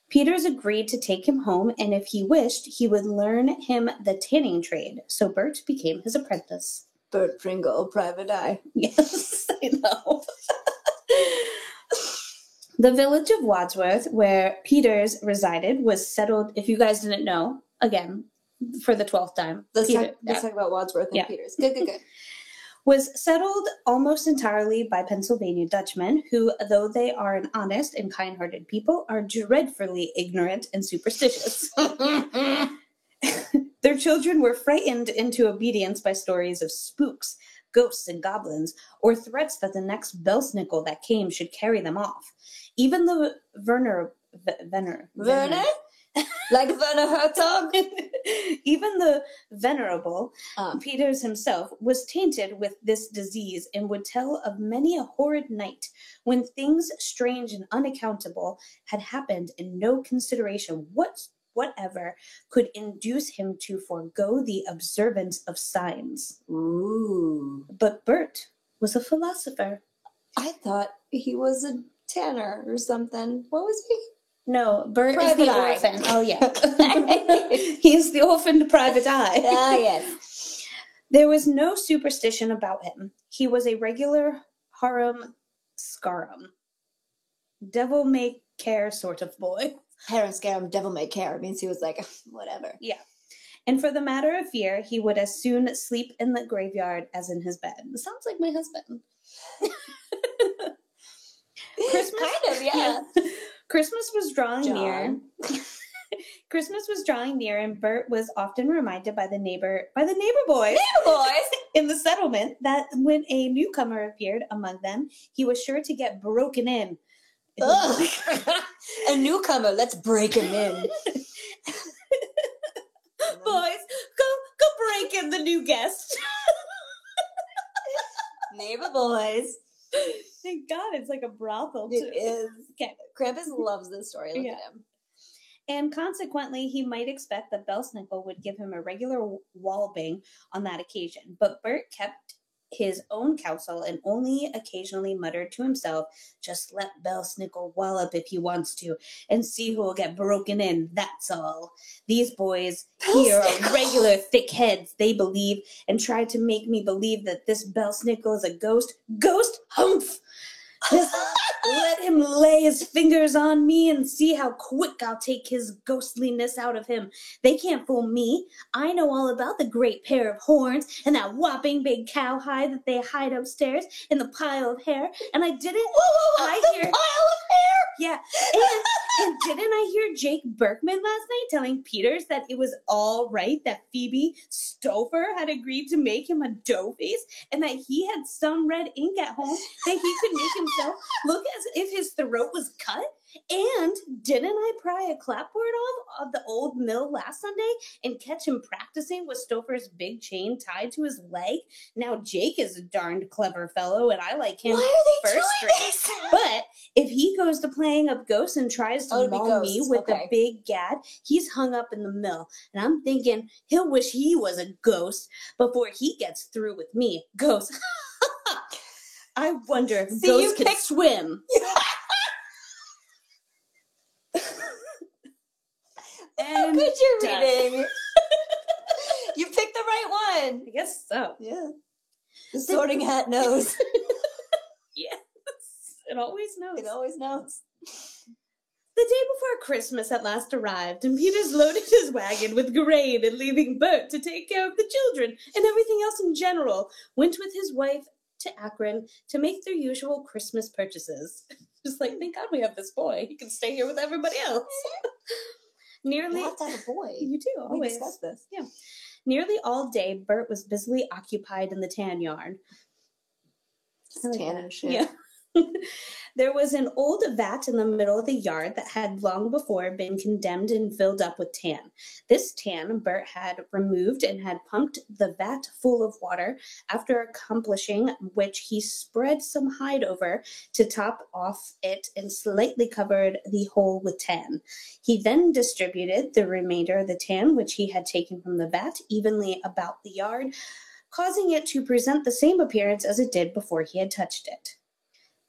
Peters agreed to take him home, and if he wished, he would learn him the tanning trade. So Bert became his apprentice. Bert Pringle, private eye. Yes, I know. the village of Wadsworth, where Peters resided, was settled. If you guys didn't know, again, for the twelfth time, Let's, Peter- talk, let's talk about Wadsworth and Yeah. Peters. Good, good, good. was settled almost entirely by Pennsylvania Dutchmen, who, though they are an honest and kind-hearted people, are dreadfully ignorant and superstitious. Their children were frightened into obedience by stories of spooks, ghosts, and goblins, or threats that the next Belsnickel that came should carry them off. Even the Werner, Venner, Werner? like Werner Herzog? even the venerable Um, Peters himself was tainted with this disease and would tell of many a horrid night when things strange and unaccountable had happened and no consideration what whatever could induce him to forego the observance of signs. Ooh. But Bert was a philosopher. I thought he was a tanner or something. What was he? No, Bert Private is the eye. orphan. Oh yeah. He's the orphaned private eye. Ah, yes. There was no superstition about him. He was a regular harum scarum. Devil may care sort of boy. Harem Scarum, devil may care. means he was like, whatever. Yeah. And for the matter of fear, he would as soon sleep in the graveyard as in his bed. Sounds like my husband. Christmas- Kind of, yeah. Christmas was drawing near. Christmas was drawing near, and Bert was often reminded by the neighbor by the neighbor boys neighbor boys. in the settlement that when a newcomer appeared among them, he was sure to get broken in. Ugh. a newcomer, let's break him in. Boys, go go break in the new guest. Neighbor boys. Thank God, it's like a brothel. It too. is. Okay. Krampus loves this story. Look Yeah. at him. And consequently, he might expect that Belsnickel would give him a regular w- walloping on that occasion. But Bert kept his own counsel and only occasionally muttered to himself, just let Belsnickel wallop if he wants to, and see who will get broken in, that's all. These boys here are regular thick heads, they believe, and try to make me believe that this Belsnickel is a ghost. Ghost? Humph! Just let him lay his fingers on me and see how quick I'll take his ghostliness out of him. They can't fool me. I know all about the great pair of horns and that whopping big cowhide that they hide upstairs in the pile of hair. And I didn't. I the hear- pile of hair. Yeah. And, and didn't I hear Jake Berkman last night telling Peters that it was all right that Phoebe Stouffer had agreed to make him a dough face and that he had some red ink at home that he could make himself look as if his throat was cut? And didn't I pry a clapboard off of the old mill last Sunday and catch him practicing with Stouffer's big chain tied to his leg? Now Jake is a darned clever fellow and I like him Why are they first doing rate. this? but if he goes to playing up ghosts and tries to Oh, maul me with okay. a big gad, he's hung up in the mill. And I'm thinking he'll wish he was a ghost before he gets through with me. Ghost. I wonder if See, you ghosts can picked- swim. How good you're done. reading. you picked the right one. I guess so. Yeah. The sorting hat knows. Yes. It always knows. it always knows. The day before Christmas at last arrived, and Peters loaded his wagon with grain and leaving Bert to take care of the children and everything else in general, went with his wife to Akron to make their usual Christmas purchases. Just like, thank God we have this boy. He can stay here with everybody else. Nearly. You have to have a boy. You do, We always. discussed this. Yeah. Nearly all day, Bert was busily occupied in the tan yard. Tan and shit. Yeah. There was an old vat in the middle of the yard that had long before been condemned and filled up with tan. This tan Bert had removed and had pumped the vat full of water, after accomplishing which he spread some hide over to top off it and slightly covered the hole with tan. He then distributed the remainder of the tan which he had taken from the vat evenly about the yard, causing it to present the same appearance as it did before he had touched it.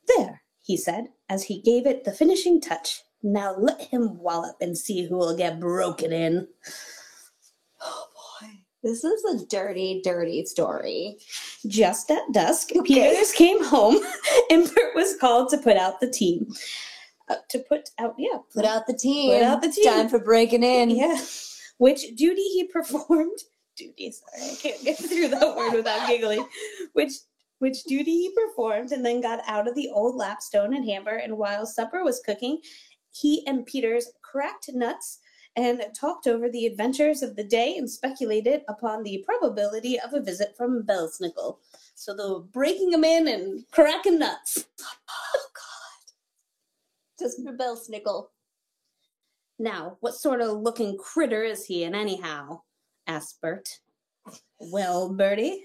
There, he said, as he gave it the finishing touch. Now let him wallop and see who will get broken in. Oh boy. This is a dirty, dirty story. Just at dusk, Okay. Peters came home, and Bert was called to put out the team. Uh, to put out, yeah, Put out the team. Put out the team. Time for breaking in. yeah. Which duty he performed? Duty, sorry, I can't get through that word without giggling. Which which duty he performed, and then got out of the old lapstone and hammer. And while supper was cooking, he and Peters cracked nuts and talked over the adventures of the day and speculated upon the probability of a visit from Belsnickel. So were breaking him in and cracking nuts. Oh God. Just Bell Now, what sort of looking critter is he in anyhow? asked Bert. Well, Bertie,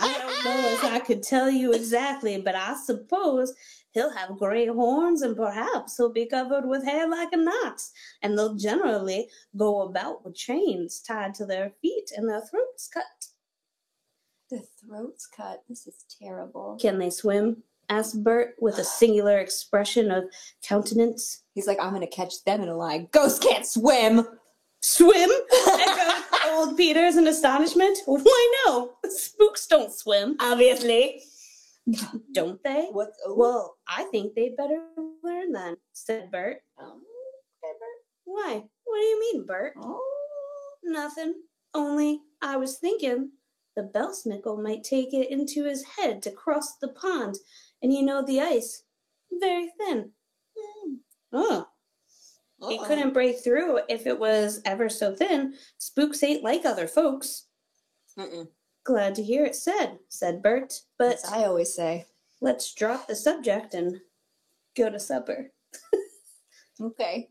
I don't know if I could tell you exactly, but I suppose he'll have gray horns and perhaps he'll be covered with hair like an ox. And they'll generally go about with chains tied to their feet and their throats cut. The throat's cut. This is terrible. Can they swim? asked Bert with a singular expression of countenance. He's like, I'm gonna catch them in a lie. Ghosts can't swim. Swim? old Peters in astonishment. Why no? Spooks don't swim. Obviously. Don't they? What's oh, Well, I think they'd better learn then, said Bert. um, okay, Bert. Why? What do you mean, Bert? Oh. Nothing. Only I was thinking the Belsnickel might take it into his head to cross the pond, and you know the ice very thin. Hmm. Oh, he Uh-oh. couldn't break through if it was ever so thin. Spooks ain't like other folks. Mm-mm. Glad to hear it said, said Bert. But As I always say. let's drop the subject and go to supper. Okay.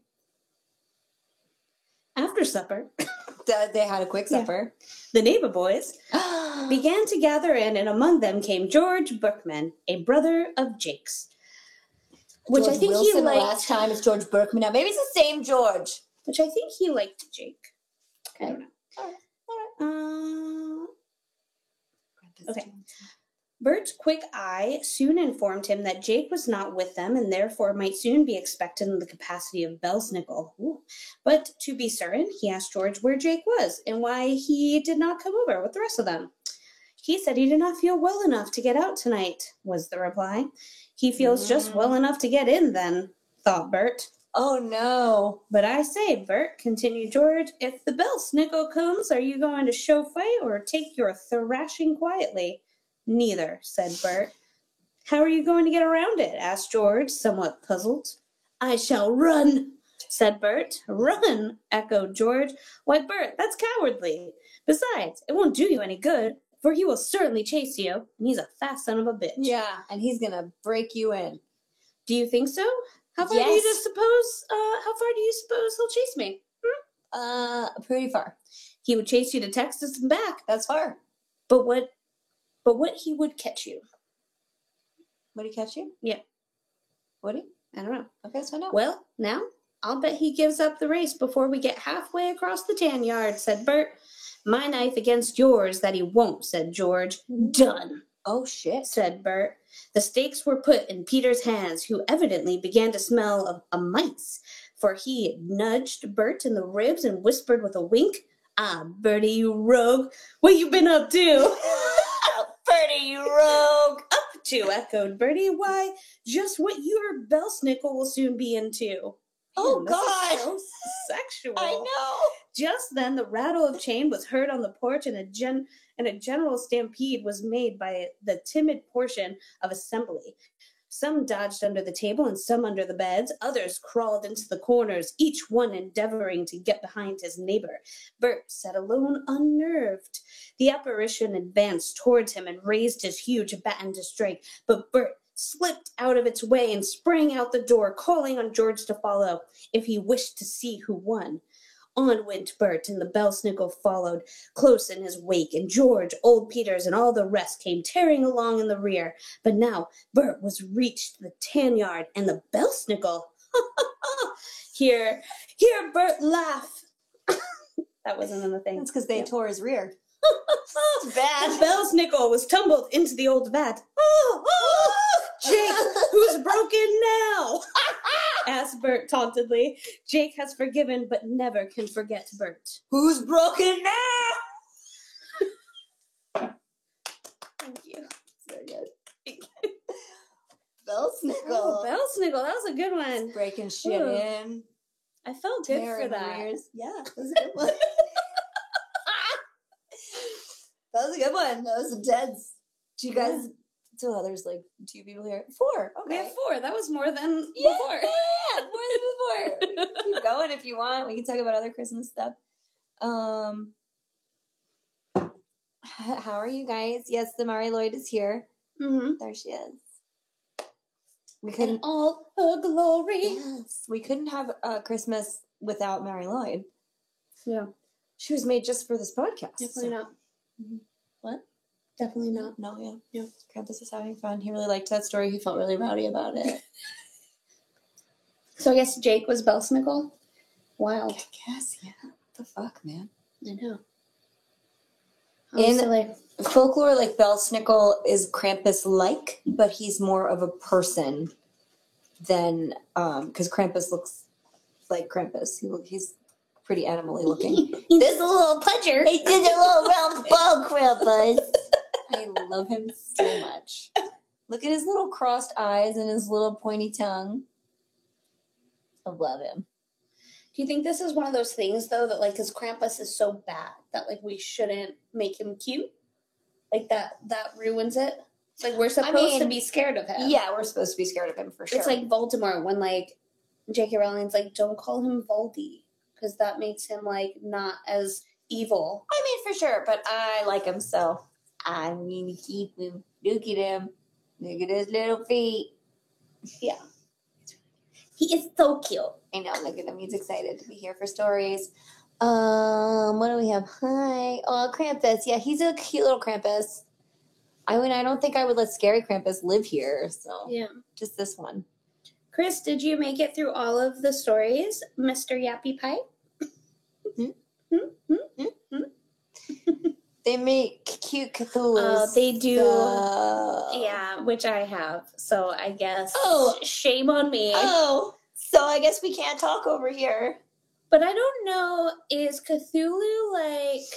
After supper, They had a quick Yeah. supper. the neighbor boys began to gather in, and among them came George Bookman, a brother of Jake's. Which I think Wilson he the liked. last time it's George Berkman now. Maybe it's the same George. Which I think he liked Jake. I don't know. Alright, Uh, Okay. Bert's quick eye soon informed him that Jake was not with them and therefore might soon be expected in the capacity of Belsnickel. Ooh. But to be certain, he asked George where Jake was and why he did not come over with the rest of them. He said he did not feel well enough to get out tonight, was the reply. He feels just well mm. enough to get in, then, thought Bert. Oh no. But I say, Bert, continued George, if the Belsnickel comes, are you going to show fight or take your thrashing quietly? Neither, said Bert. How are you going to get around it? asked George, somewhat puzzled. I shall run, said Bert. Run, echoed George. Why, Bert, that's cowardly. Besides, it won't do you any good, for he will certainly chase you, and he's a fast son of a bitch. Yeah, and he's gonna break you in. Do you think so? How far do you just suppose? Uh, how far do you suppose he'll chase me? Uh, pretty far. He would chase you to Texas and back. That's far. But what? But what he would catch you? Would he catch you? Yeah. Would he? I don't know. Okay, let's find out. Well, now I'll bet he gives up the race before we get halfway across the tan yard," said Bert. "My knife against yours that he won't," said George. "Done," Oh shit. said Bert. The stakes were put in Peter's hands, who evidently began to smell of a mice, for he nudged Bert in the ribs and whispered with a wink, "Ah, Bertie, you rogue, what you been up to?" Bertie, you rogue. up to, echoed Bertie. Why, just what your Belsnickel will soon be into. Oh, Man, this is God. so sexual. I know. Just then, the rattle of chain was heard on the porch, and a gen and a general stampede was made by the timid portion of assembly. Some dodged under the table and some under the beds. Others crawled into the corners, each one endeavoring to get behind his neighbor. Bert sat alone, unnerved. The apparition advanced towards him and raised his huge baton to strike, but Bert slipped out of its way and sprang out the door, calling on George to follow if he wished to see who won. On went Bert, and the Belsnickel followed close in his wake, and George, old Peters, and all the rest came tearing along in the rear. But now Bert was reached the tan yard, and the Belsnickel. here, hear Bert laugh. that wasn't in the thing. That's because they Yep. tore his rear. The Bad. Belsnickel was tumbled into the old vat. Jake, who's broken now? asked Bert tauntedly. Jake has forgiven, but never can forget Bert. Who's broken now? Thank you. Very good. Belsnickel. Oh, Belsnickel, that was a good one. Breaking shit Ooh. in. I felt good tearing for that. rears. Yeah, that was a good one. that was a good one. That was deads. Do you guys? So there's like two people here. Four. We Okay. have four. That was more than Yeah, before. yeah, more than before. Keep going if you want. We can talk about other Christmas stuff. Um, how are you guys? Yes, the Mary Lloyd is here. mm-hmm. There she is. We couldn't. all her glory. Yes, we couldn't have a Christmas without Mary Lloyd. Yeah, She was made just for this podcast. definitely not. What? Definitely not. No, yeah. Yeah. Krampus is having fun. He really liked that story. He felt really rowdy about it. So I guess Jake was Belsnickel. Wild. I guess, yeah. the fuck, man? I know. In- silly. Folklore, like Belsnickel, is Krampus like, but he's more of a person than, um, because Krampus looks like Krampus. He look, he's pretty animally looking. This a little pudger. He did a little round ball, Krampus. I love him so much. Look at his little crossed eyes and his little pointy tongue. I love him. Do you think this is one of those things though that like his Krampus is so bad that like we shouldn't make him cute? Like that that ruins it. Like we're supposed to mean, be scared of him. Yeah, we're supposed to be scared of him for sure. It's like Voldemort when like J.K. Rowling's like, don't call him Voldy because that makes him like not as evil. I mean, for sure, but I like him so I'm gonna keep him. Look at him. Look at his little feet. Yeah. He is so cute. I know. Look at him. He's excited to be here for stories. Um, what do we have? Hi. Oh, Krampus. Yeah, he's a cute little Krampus. I mean, I don't think I would let scary Krampus live here. So Yeah. just this one. Chris, did you make it through all of the stories, Mr. Yappy Pie? Hmm? Hmm? Hmm? They make cute Cthulhu. Uh, they do. stuff. Yeah, which I have. So I guess. Oh. shame on me. Oh, so I guess we can't talk over here. But I don't know. Is Cthulhu like?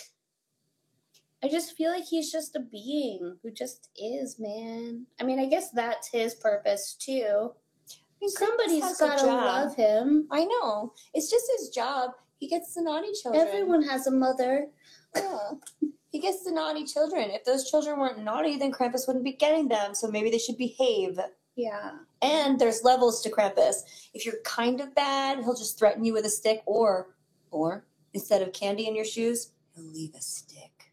I just feel like he's just a being who just is, man. I mean, I guess that's his purpose too. I mean, Somebody's has gotta love him. I know. It's just his job. He gets the naughty children. Everyone has a mother. Yeah. He gets the naughty children. If those children weren't naughty, then Krampus wouldn't be getting them. So maybe they should behave. Yeah. And there's levels to Krampus. If you're kind of bad, he'll just threaten you with a stick, or, or instead of candy in your shoes, he'll leave a stick.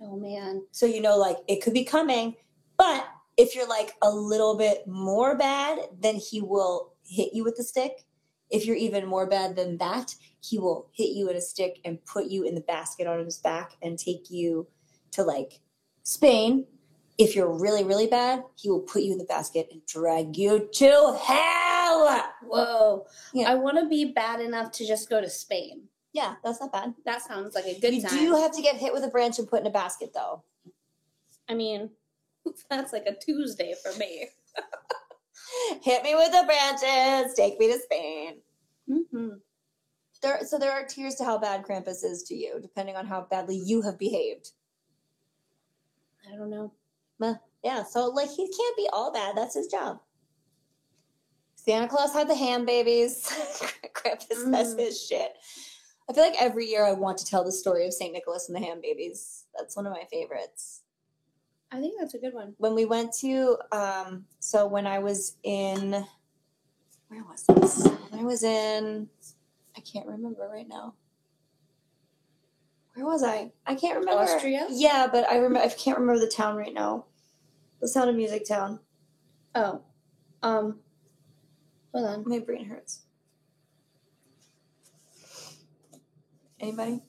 Oh man. So you know, like it could be coming. But if you're like a little bit more bad, then he will hit you with the stick. If you're even more bad than that, he will hit you with a stick and put you in the basket on his back and take you to like Spain. If you're really, really bad, he will put you in the basket and drag you to hell. Whoa. Yeah. I want to be bad enough to just go to Spain. Yeah, that's not bad. That sounds like a good you time. You do have to get hit with a branch and put in a basket, though. I mean, that's like a Tuesday for me. Hit me with the branches. Take me to Spain. Mm-hmm. There, so there are tiers to how bad Krampus is to you, depending on how badly you have behaved. I don't know. Yeah, so like he can't be all bad. That's his job. Santa Claus had the ham babies. Krampus has Mm. his shit. I feel like every year I want to tell the story of Saint Nicholas and the ham babies. That's one of my favorites. I think that's a good one. When we went to, um, so when I was in, where was this? When I was in, I can't remember right now. Where was I? I can't remember. Austria? Yeah, but I remember. I can't remember the town right now. The Sound of Music town. Oh. Um. Hold on. My brain hurts. Anybody?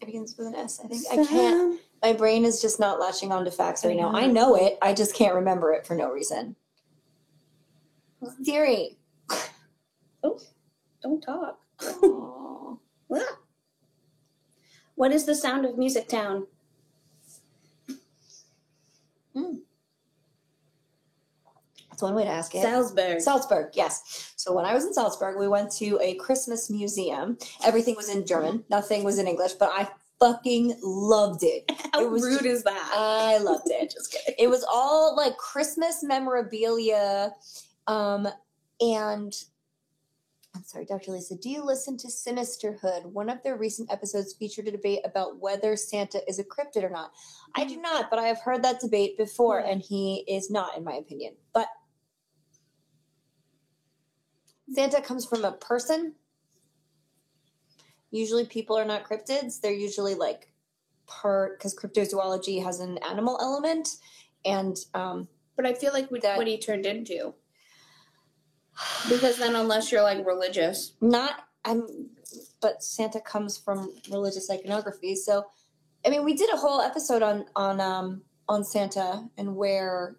It begins with an S. I think I can't. My brain is just not latching on to facts right now. I mm-hmm. know it. I just can't remember it for no reason. Siri. Oh, don't talk. What is the sound of Music Town? Hmm. That's one way to ask it. Salzburg. Salzburg, yes. So when I was in Salzburg, we went to a Christmas museum. Everything was in German, nothing was in English, but I fucking loved it. How it was rude is that? I loved it. Just kidding. it was all like Christmas memorabilia. Um, and I'm sorry, Dr. Lisa, do you listen to Sinisterhood? One of their recent episodes featured a debate about whether Santa is a cryptid or not. I do not, but I have heard that debate before, and he is not, in my opinion. But Santa comes from a person. Usually, people are not cryptids. They're usually like part because cryptozoology has an animal element, and um, But I feel like we, That- what he turned into. Because then, unless you're like religious, not I'm but Santa comes from religious iconography. So I mean we did a whole episode on on um on Santa and where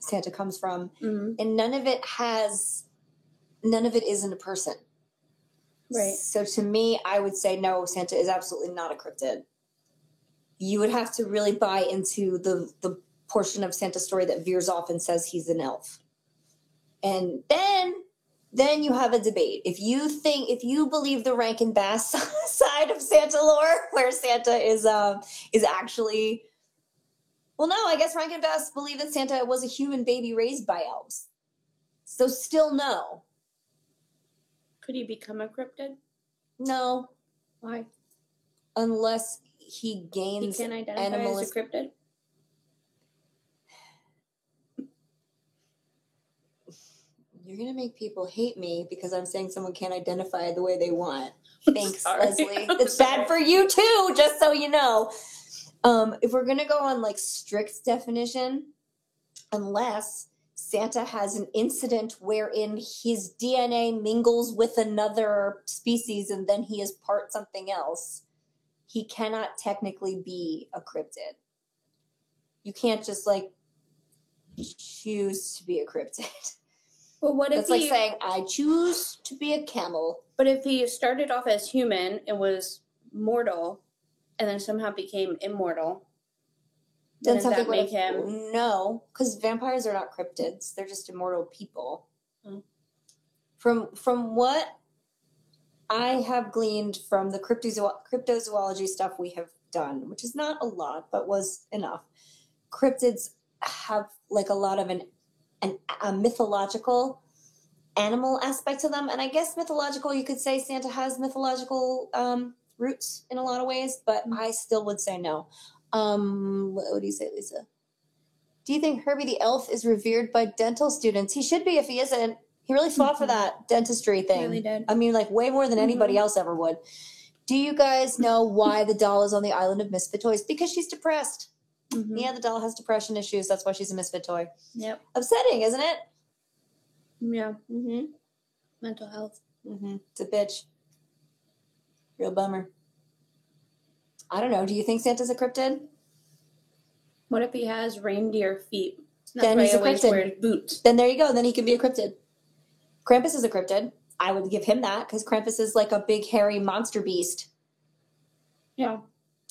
Santa comes from, hmm and none of it has, none of it isn't a person. Right. So to me, I would say no, Santa is absolutely not a cryptid. You would have to really buy into the the portion of Santa's story that veers off and says he's an elf. And then then you have a debate. If you think if you believe the Rankin Bass side of Santa lore, where Santa is um is actually well no, I guess Rankin Bass believed that Santa was a human baby raised by elves. So still no. Could he become a cryptid? No, Why? unless he He gains can identify as animalist- a cryptid. you're gonna make people hate me because i'm saying someone can't identify the way they want thanks Sorry. leslie I'm it's sorry. bad for you too just so you know um, if we're gonna go on like strict definition unless santa has an incident wherein his dna mingles with another species and then he is part something else. He cannot technically be a cryptid. You can't just like choose to be a cryptid. Well, what if It's like saying, I choose to be a camel. but if he started off as human and was mortal, and then somehow became immortal, then does that would make him? No, because vampires are not cryptids. They're just immortal people. Hmm. From from what I have gleaned from the cryptozo- cryptozoology stuff we have done, which is not a lot, but was enough, cryptids have like a lot of an, an a mythological animal aspect to them, and I guess mythological. You could say Santa has mythological um, roots in a lot of ways, but Hmm. I still would say no. Um, what, what do you say, Lisa? Do you think Herbie the elf is revered by dental students? He should be if he isn't. He really fought for Mhm. that dentistry thing. Really did. I mean, like way more than anybody Mhm. else ever would. Do you guys know why the doll is on the island of misfit toys? Because she's depressed. Mhm. Yeah, the doll has depression issues. That's why she's a misfit toy. Yep. Upsetting, isn't it? Yeah. Mm-hmm. Mental health. Mm-hmm. It's a bitch. Real bummer. I don't know. Do you think Santa's a cryptid? What if he has reindeer feet? That's Then why he's he a always cryptid. boots. Then there you go. Then he can be a cryptid. Krampus is a cryptid. I would give him that because Krampus is like a big hairy monster beast. Yeah.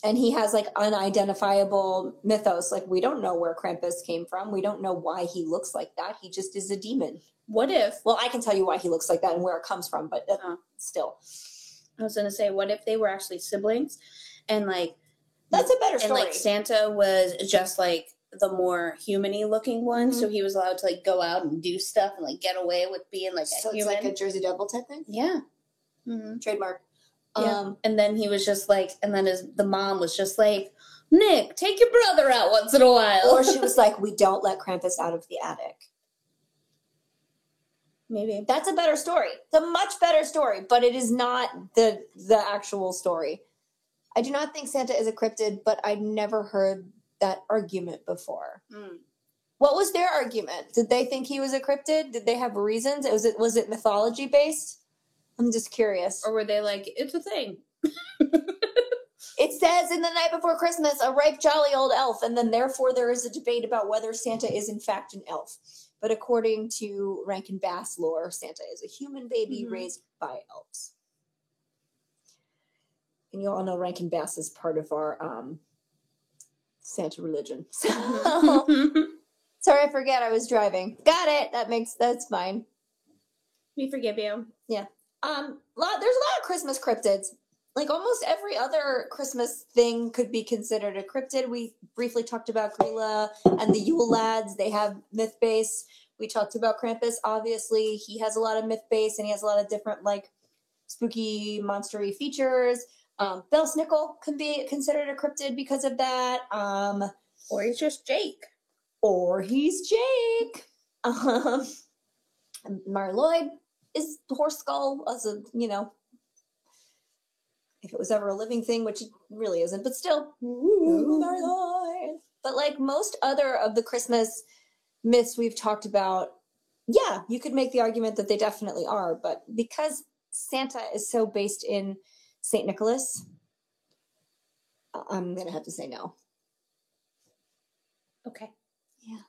and he has like unidentifiable mythos like we don't know where krampus came from we don't know why he looks like that he just is a demon What if well i can tell you why he looks like that and where it comes from but uh, Uh. still I was gonna say, what if they were actually siblings, and like, that's a better and story like Santa was just like the more humany looking one, Mm-hmm. so he was allowed to like go out and do stuff and like get away with being like a so it's human. like a jersey devil type thing yeah. hmm trademark Yeah. um And then he was just like, and then his the mom was just like, Nick, take your brother out once in a while. or she was like we don't let krampus out of the attic maybe. that's a better story it's a much better story but it is not the the actual story i do not think santa is a cryptid but I'd never heard that argument before Mm. What was their argument? Did they think he was a cryptid? Did they have reasons? Was it was it mythology based? I'm just curious. Or were they like, it's a thing? It says in the night before Christmas, a ripe, jolly old elf, and then therefore there is a debate about whether Santa is in fact an elf. But according to Rankin Bass lore, Santa is a human baby Mhm. raised by elves. And you all know Rankin Bass is part of our um, Santa religion. So sorry, I forget I was driving. Got it. That makes that's fine. we forgive you. Yeah. Um, lot, there's a lot of Christmas cryptids. Like almost every other Christmas thing could be considered a cryptid. We briefly talked about Gryla and the Yule Lads. They have myth base. We talked about Krampus. Obviously, he has a lot of myth base and he has a lot of different like spooky, monstery features. Um, Belsnickel can be considered a cryptid because of that. Um, Or he's just Jake. or he's Jake. Um, Mary Lloyd is horse skull as a you know, if it was ever a living thing, which it really isn't, but still, Ooh. But like most other of the Christmas myths we've talked about, yeah, you could make the argument that they definitely are, but because Santa is so based in Saint Nicholas, I'm gonna have to say no. Okay. Yeah.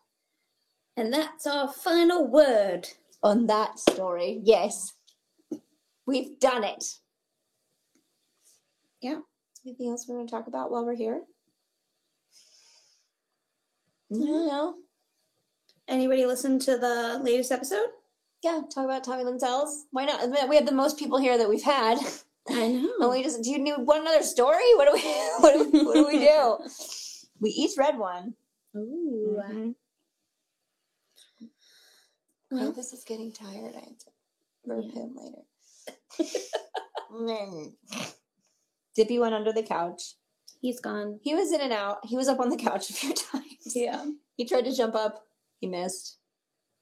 And that's our final word. On that story, yes. We've done it. Yeah. Anything else we want to talk about while we're here? No. Anybody listen to the latest episode? Yeah, talk about Tommy Linzells. Why not? We have the most people here that we've had. I know. And we just do you need one another story? What do we what do we, what do we do? We each read one. Ooh. Mhm. Well, Elvis is getting tired. I have to burp Yeah. him later. Dippy went under the couch. he's gone. He was in and out. He was up on the couch a few times. Yeah. He tried to jump up. He missed.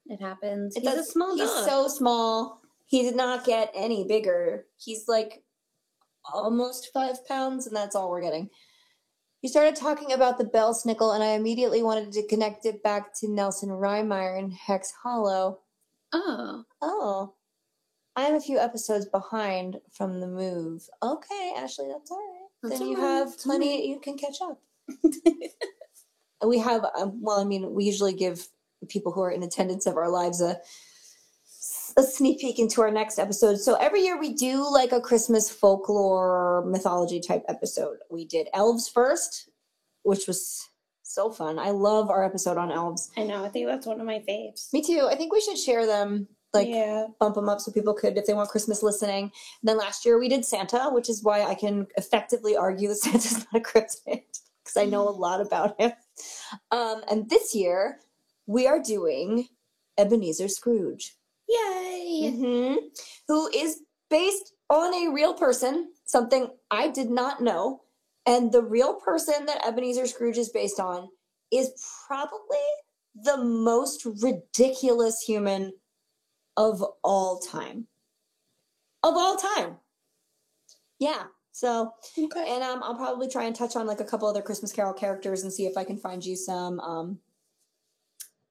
It happens. It he's a does- small He's so small. He did not get any bigger. He's like almost five pounds, and that's all we're getting. He started talking about the Belsnickel, and I immediately wanted to connect it back to Nelson Rehmeyer and Hex Hollow. oh. Oh, I am a few episodes behind from the move. Okay, Ashley, that's all right. That's then you all right, have plenty. right. You can catch up. we have um, well i mean we usually give people who are in attendance of our lives a a sneak peek into our next episode. So every year we do like a christmas folklore mythology type episode. We did elves first which was so fun. I love our episode on elves. I know. I think that's one of my faves. me too. I think we should share them like yeah. bump them up so people could if they want christmas listening. And then last year we did santa which is why i can effectively argue that santa's not a cryptid because i know a lot about him. Um, and this year we are doing ebenezer scrooge Yay. Mhm. who is based on a real person something i did not know and the real person that ebenezer scrooge is based on is probably the most ridiculous human of all time. Of all time. Yeah. So, Okay. and um, I'll probably try and touch on like a couple other Christmas Carol characters and see if I can find you some um,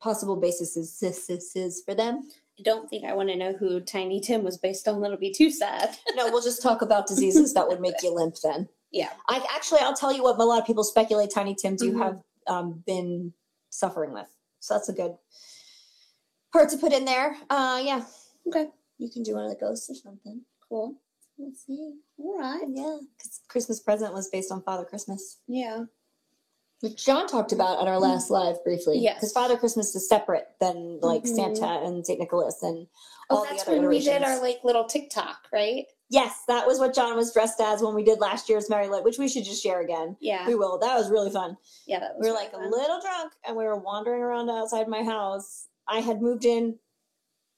possible bases for them. I don't think I want to know who Tiny Tim was based on. That'll be too sad. No, we'll just talk about diseases that would make you limp then. Yeah. I actually, I'll tell you what a lot of people speculate Tiny Tim do Mhm. have um, been suffering with. So that's a good part to put in there. Uh, yeah. Okay. You can do one of the ghosts or something. Cool. Let's see. All right. Yeah, because Christmas present was based on Father Christmas, Yeah. Which John talked about on our last live briefly. Yes. because Father Christmas is separate than like Mhm. Santa and Saint Nicholas and Oh, all the that's other when we did our like little TikTok, right? Yes, that was what John was dressed as when we did last year's Mary Lit, which we should just share again. Yeah. We will. That was really fun. Yeah. That was We were really like a little drunk and we were wandering around outside my house. I had moved in,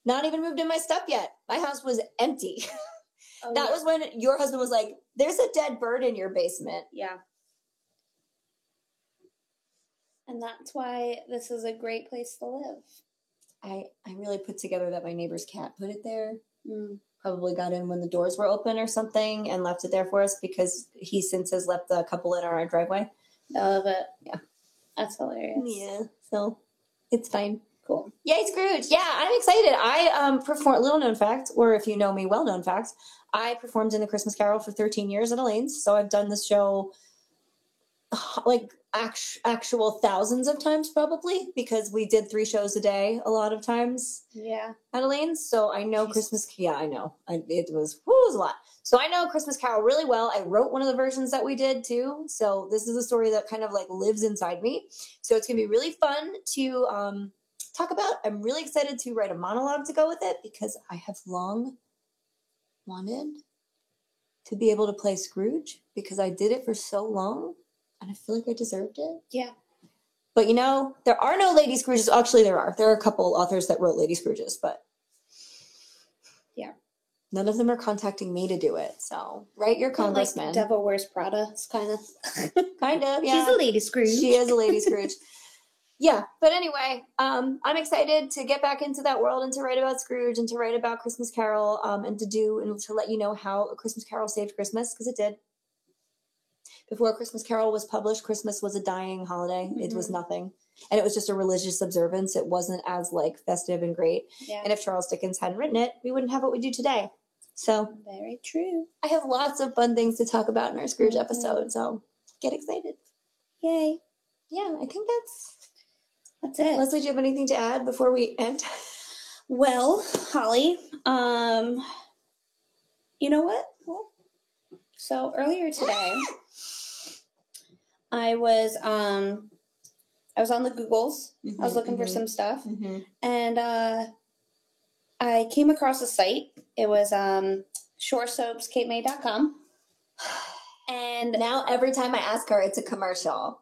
not even moved in my stuff yet. My house was empty. Oh, that yeah. was when your husband was like, There's a dead bird in your basement. Yeah. And that's why this is a great place to live. I, I really put together that my neighbor's cat put it there. Mm. Probably got in when the doors were open or something and left it there for us because he since has left a couple in our driveway. I love it. Yeah. That's hilarious. Yeah. So it's fine. Cool. Yay, Scrooge! Yeah, I'm excited. I um perform little known fact, or if you know me, well known fact. I performed in the Christmas Carol for 13 years at Elaine's, so I've done this show like act- actual thousands of times probably because we did three shows a day a lot of times Yeah. Adeline. So I know Jesus. Christmas. Yeah, I know. I, it was whew, it was a lot. So I know Christmas Carol really well. I wrote one of the versions that we did too. So this is a story that kind of like lives inside me. So it's gonna be really fun to um, talk about. I'm really excited to write a monologue to go with it because I have long wanted to be able to play Scrooge because I did it for so long and I feel like I deserved it. Yeah. But you know, there are no Lady Scrooges. Actually, there are. There are a couple authors that wrote Lady Scrooges, but Yeah. none of them are contacting me to do it. So write your Kinda like congressman. Devil Wears Prada. It's kind of. kind of, yeah. She's a lady Scrooge. She is a Lady Scrooge. yeah, but anyway, um, I'm excited to get back into that world and to write about Scrooge and to write about Christmas Carol um, and to do and to let you know how a Christmas Carol saved Christmas because it did. Before Christmas Carol was published, Christmas was a dying holiday. It was Mhm. nothing, and it was just a religious observance. It wasn't as like festive and great. Yeah. And if Charles Dickens hadn't written it, we wouldn't have what we do today. So Very true. I have lots of fun things to talk about in our Scrooge Mhm. episode. So get excited. Yay. Yeah, I think that's That's it. Leslie, do you have anything to add before we end? Well, Holly, um, you know what? So earlier today, I was um, I was on the Googles. I was looking for some stuff, Mm-hmm. and uh, I came across a site. It was um, shoresoapscapemay.com. And Now every time I ask her, it's a commercial.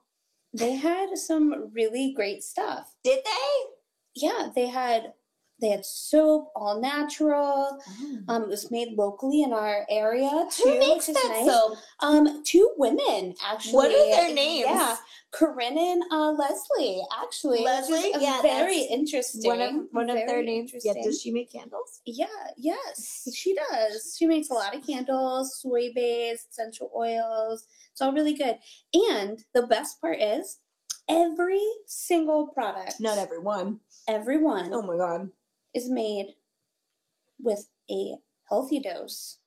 they had some really great stuff. Did they? Yeah, they had they had soap, all natural. Um, it was made locally in our area too. Who makes that nice. soap? Um, two women actually. What are their names? Yeah, Corinne and uh, Leslie. Actually, Leslie? Yeah, very interesting. One of one of their names. Yeah. Does she make candles? Yeah, yes, she does. She makes a lot of candles, soy based, essential oils. It's all really good. And the best part is, every single product, Not everyone. every one, Oh my god. Is made with a healthy dose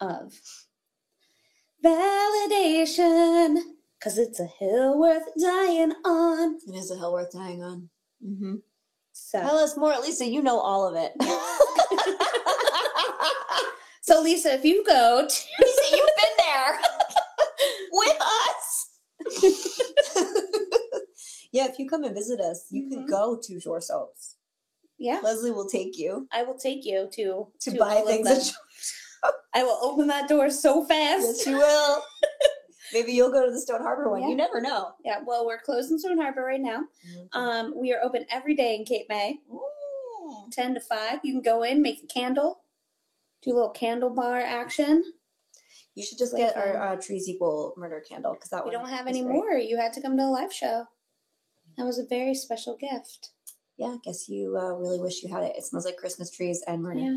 of validation. Cause it's a hill worth dying on. It is a hill worth dying on. Mm-hmm. So, Tell us more, Lisa. You know all of it. so Lisa, if you go to Lisa, you've been there with us. yeah, if you come and visit us, you can Mhm. go to Shore Soaps. Yeah, Leslie will take you I will take you to to, buy all of things. them. At I will open that door so fast. yes, you will. Maybe you'll go to the Stone Harbor one. Yeah. You never know. Yeah, well, we're closed in Stone Harbor right now. Um, we are open every day in Cape May, Ooh. 10 to 5. You can go in, make a candle, do a little candle bar action. You should just get our um, uh, trees equal murder candle because that We one don't have is any great. more. You had to come to the live show. That was a very special gift. Yeah, I guess you uh, really wish you had it. It smells like Christmas trees and murder. Yeah.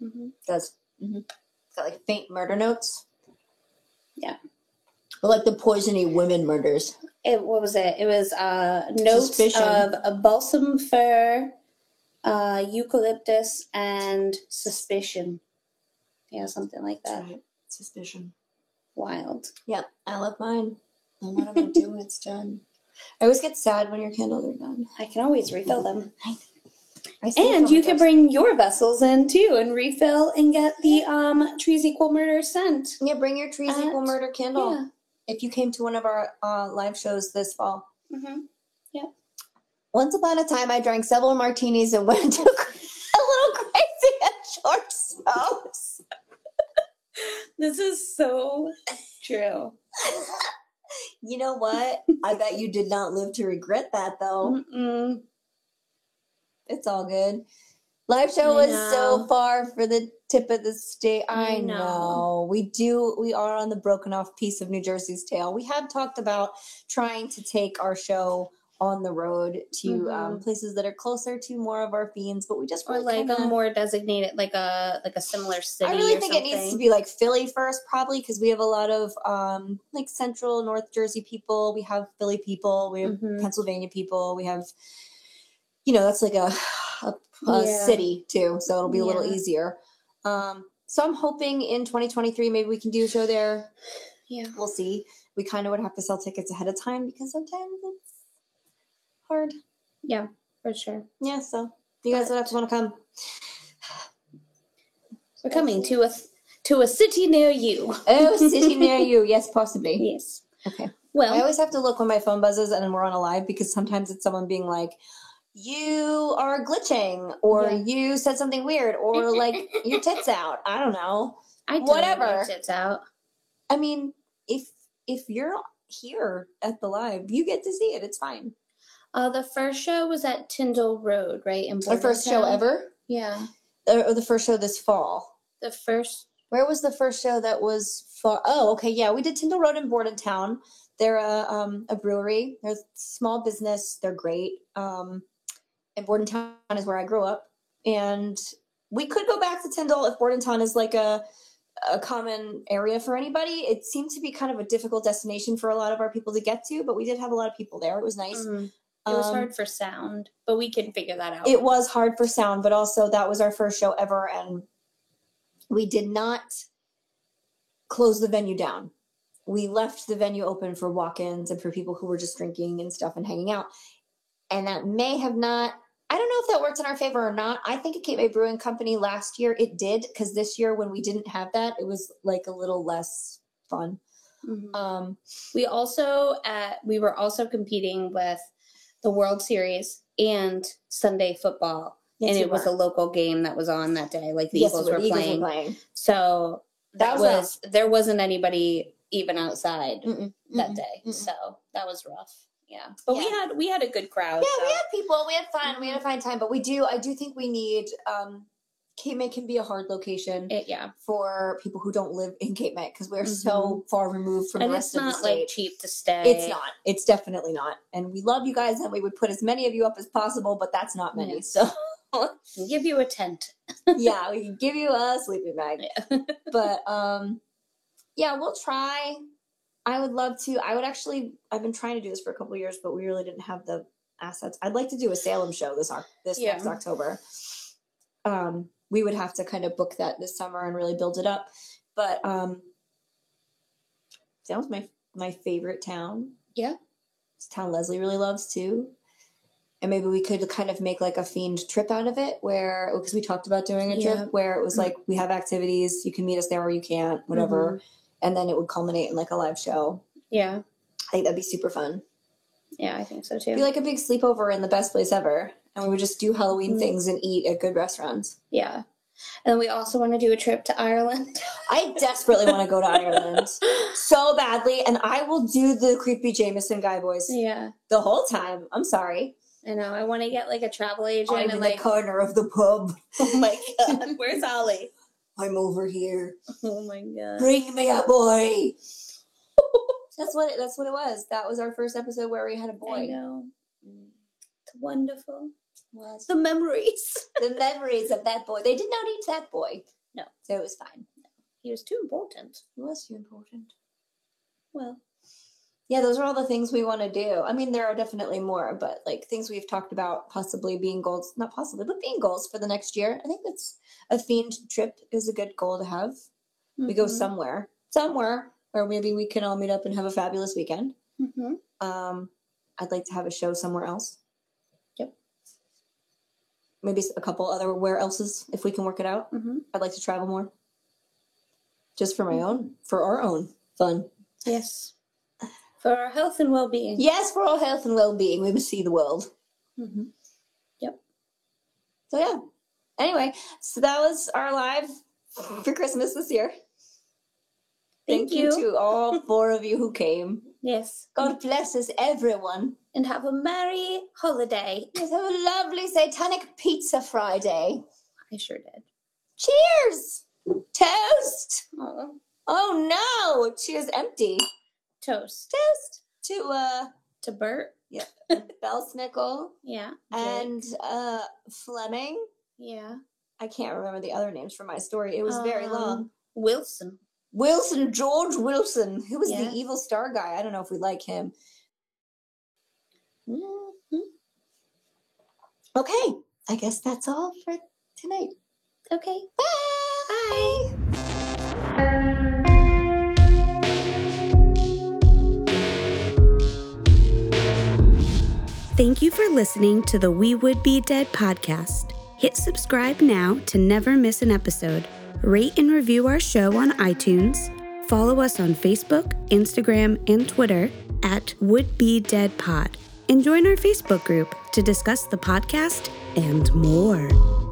hmm It does. Mm-hmm. It's got like faint murder notes. Yeah. Or like the poisony women murders. It, what was it? It was uh, notes Suspicion. of a balsam fir, uh, eucalyptus, and suspicion. Yeah, something like that. right. Suspicion. Wild. Yep, I love mine. Matter what I do, when it's done. I always get sad when your candles are done. I can always refill them. I And you can bring your vessels in too and refill and get the um trees equal murder scent. yeah, bring your trees equal at- murder candle. Yeah. If you came to one of our uh, live shows this fall. hmm Once upon a time, I drank several martinis and went to a little crazy at Shore Soaps. This is so true. You know what? I bet you did not live to regret that, though. Mm-mm. It's all good. Live show was so far for the tip of the state. I, I know. know. We do. We are on the broken off piece of New Jersey's tail. We had talked about trying to take our show on the road to um, places that are closer to more of our fiends, but we just Mm-hmm. Or really like kinda- a more designated, like a like a similar city. I really or think it needs to be like Philly first, probably because we have a lot of um, like Central North Jersey people. We have Philly people. We have Mhm. Pennsylvania people. We have, you know, that's like a a, a Yeah. city too, so it'll be a little easier. Um, so I'm hoping in 2023 maybe we can do a show there. Yeah. We'll see. We kind of would have to sell tickets ahead of time because sometimes hard. Yeah, for sure. Yeah, so you guys would have to want to come. We're coming to a to a city near you. Oh, city near you. Yes, possibly. Yes. Okay. Well, I always have to look when my phone buzzes and we're on a live because sometimes it's someone being like, you are glitching or Yeah. you said something weird or like your tits out. I don't know. I don't whatever. Tits out. I mean, if if you're here at the live, you get to see it. It's fine. Uh, the first show was at Tyndall Road, right? In Our first show ever, Yeah. or or the first show this fall. The first. Where was the first show that was far? Oh, okay, yeah, we did Tyndall Road in Bordentown. They're a um, a brewery. They're a small business. They're great. Um, and Bordentown is where I grew up. And we could go back to Tyndall if Bordentown is like a a common area for anybody. It seemed to be kind of a difficult destination for a lot of our people to get to, but we did have a lot of people there. It was nice. Mm, it was Um, hard for sound, but we can figure that out. it was hard for sound, but also that was our first show ever, and we did not close the venue down. We left the venue open for walk ins and for people who were just drinking and stuff and hanging out. and that may have not. I don't know if that worked in our favor or not. I think at Cape May Brewing Company last year it did because this year when we didn't have that, it was like a little less fun. Mhm. Um, We also uh, we were also competing with the World Series and Sunday football, yes, and it was were. a local game that was on that day. Like the Yes, Eagles were the Eagles playing, were playing. so That that, was there wasn't anybody even outside Mm-mm, that mm-mm, day. mm-mm. So that was rough. Yeah, but we had we had a good crowd. Yeah, we had people, we had fun, we had a fine time, but we do. I do think we need. um Cape May can be a hard location it, yeah, for people who don't live in Cape May because we're so far removed from and the it's rest of the not state. like cheap to stay. It's not. It's definitely not. And we love you guys, and we would put as many of you up as possible, but that's not many. Yes. So We'll give you a tent. yeah, we can give you a sleeping bag. Yeah. But um, yeah, we'll try. I would love to. I would actually. I've been trying to do this for a couple of years, but we really didn't have the assets. I'd like to do a Salem show this this Yeah. next October. Um, we would have to kind of book that this summer and really build it up. But um, Salem's my my favorite town. Yeah. It's a town Leslie really loves too. And maybe we could kind of make like a fiend trip out of it where, because we talked about doing a trip Yeah. where it was like, we have activities, you can meet us there or you can't, whatever. And then it would culminate in like a live show. Yeah, I think that'd be super fun. yeah, I think so It'd be like a big sleepover in the best place ever. And we would just do Halloween Mhm. things and eat at good restaurants. Yeah, and we also want to do a trip to Ireland. I desperately want to go to Ireland so badly. And I will do the creepy Jameson guy voice yeah, the whole time. I'm sorry. I know. I want to get like a travel agent I'm in and the like, corner of the pub. oh my god, where's Ollie? I'm over here. Oh my god. Bring me a boy. that's what it, that's what it was. That was our first episode where we had a boy. know. It's wonderful. Was The memories. the memories of that boy. They did not eat that boy. No. So it was fine. He was too important. He was too important. Well, Yeah, those are all the things we want to do. I mean, there are definitely more, but like things we've talked about possibly being goals, not possibly, but being goals for the next year. I think that's a themed trip is a good goal to have. We go mhm, somewhere, somewhere where maybe we can all meet up and have a fabulous weekend. mhm. Um, I'd like to have a show somewhere else. Yep. Maybe a couple other where else's if we can work it out. Mhm. I'd like to travel more. Just for my own, for our own fun. Yes. For our health and well-being. Yes, for our health and well-being, we must see the world. Mhm. So yeah. Anyway, so that was our live for Christmas this year. Thank you you. to all four of you who came. Yes. God bless us, everyone. And have a merry holiday. Yes, have a lovely Satanic Pizza Friday. I sure did. Cheers! Toast! Oh, Oh no! Cheers empty. toast Toast to uh to Bert. Yeah. Belsnickel Yeah. and uh Fleming. yeah. I can't remember the other names for my story. It was very Um, long. Wilson. Wilson, George Wilson. Who was Yeah. the evil star guy? I don't know if we like him. Mhm. Okay, I guess that's all for tonight. Okay. Bye. Bye. Thank you for listening to the We Would Be Dead podcast. Hit subscribe now to never miss an episode. Rate and review our show on iTunes. Follow us on Facebook, Instagram, and Twitter at Would Be Dead Pod. And join our Facebook group to discuss the podcast and more.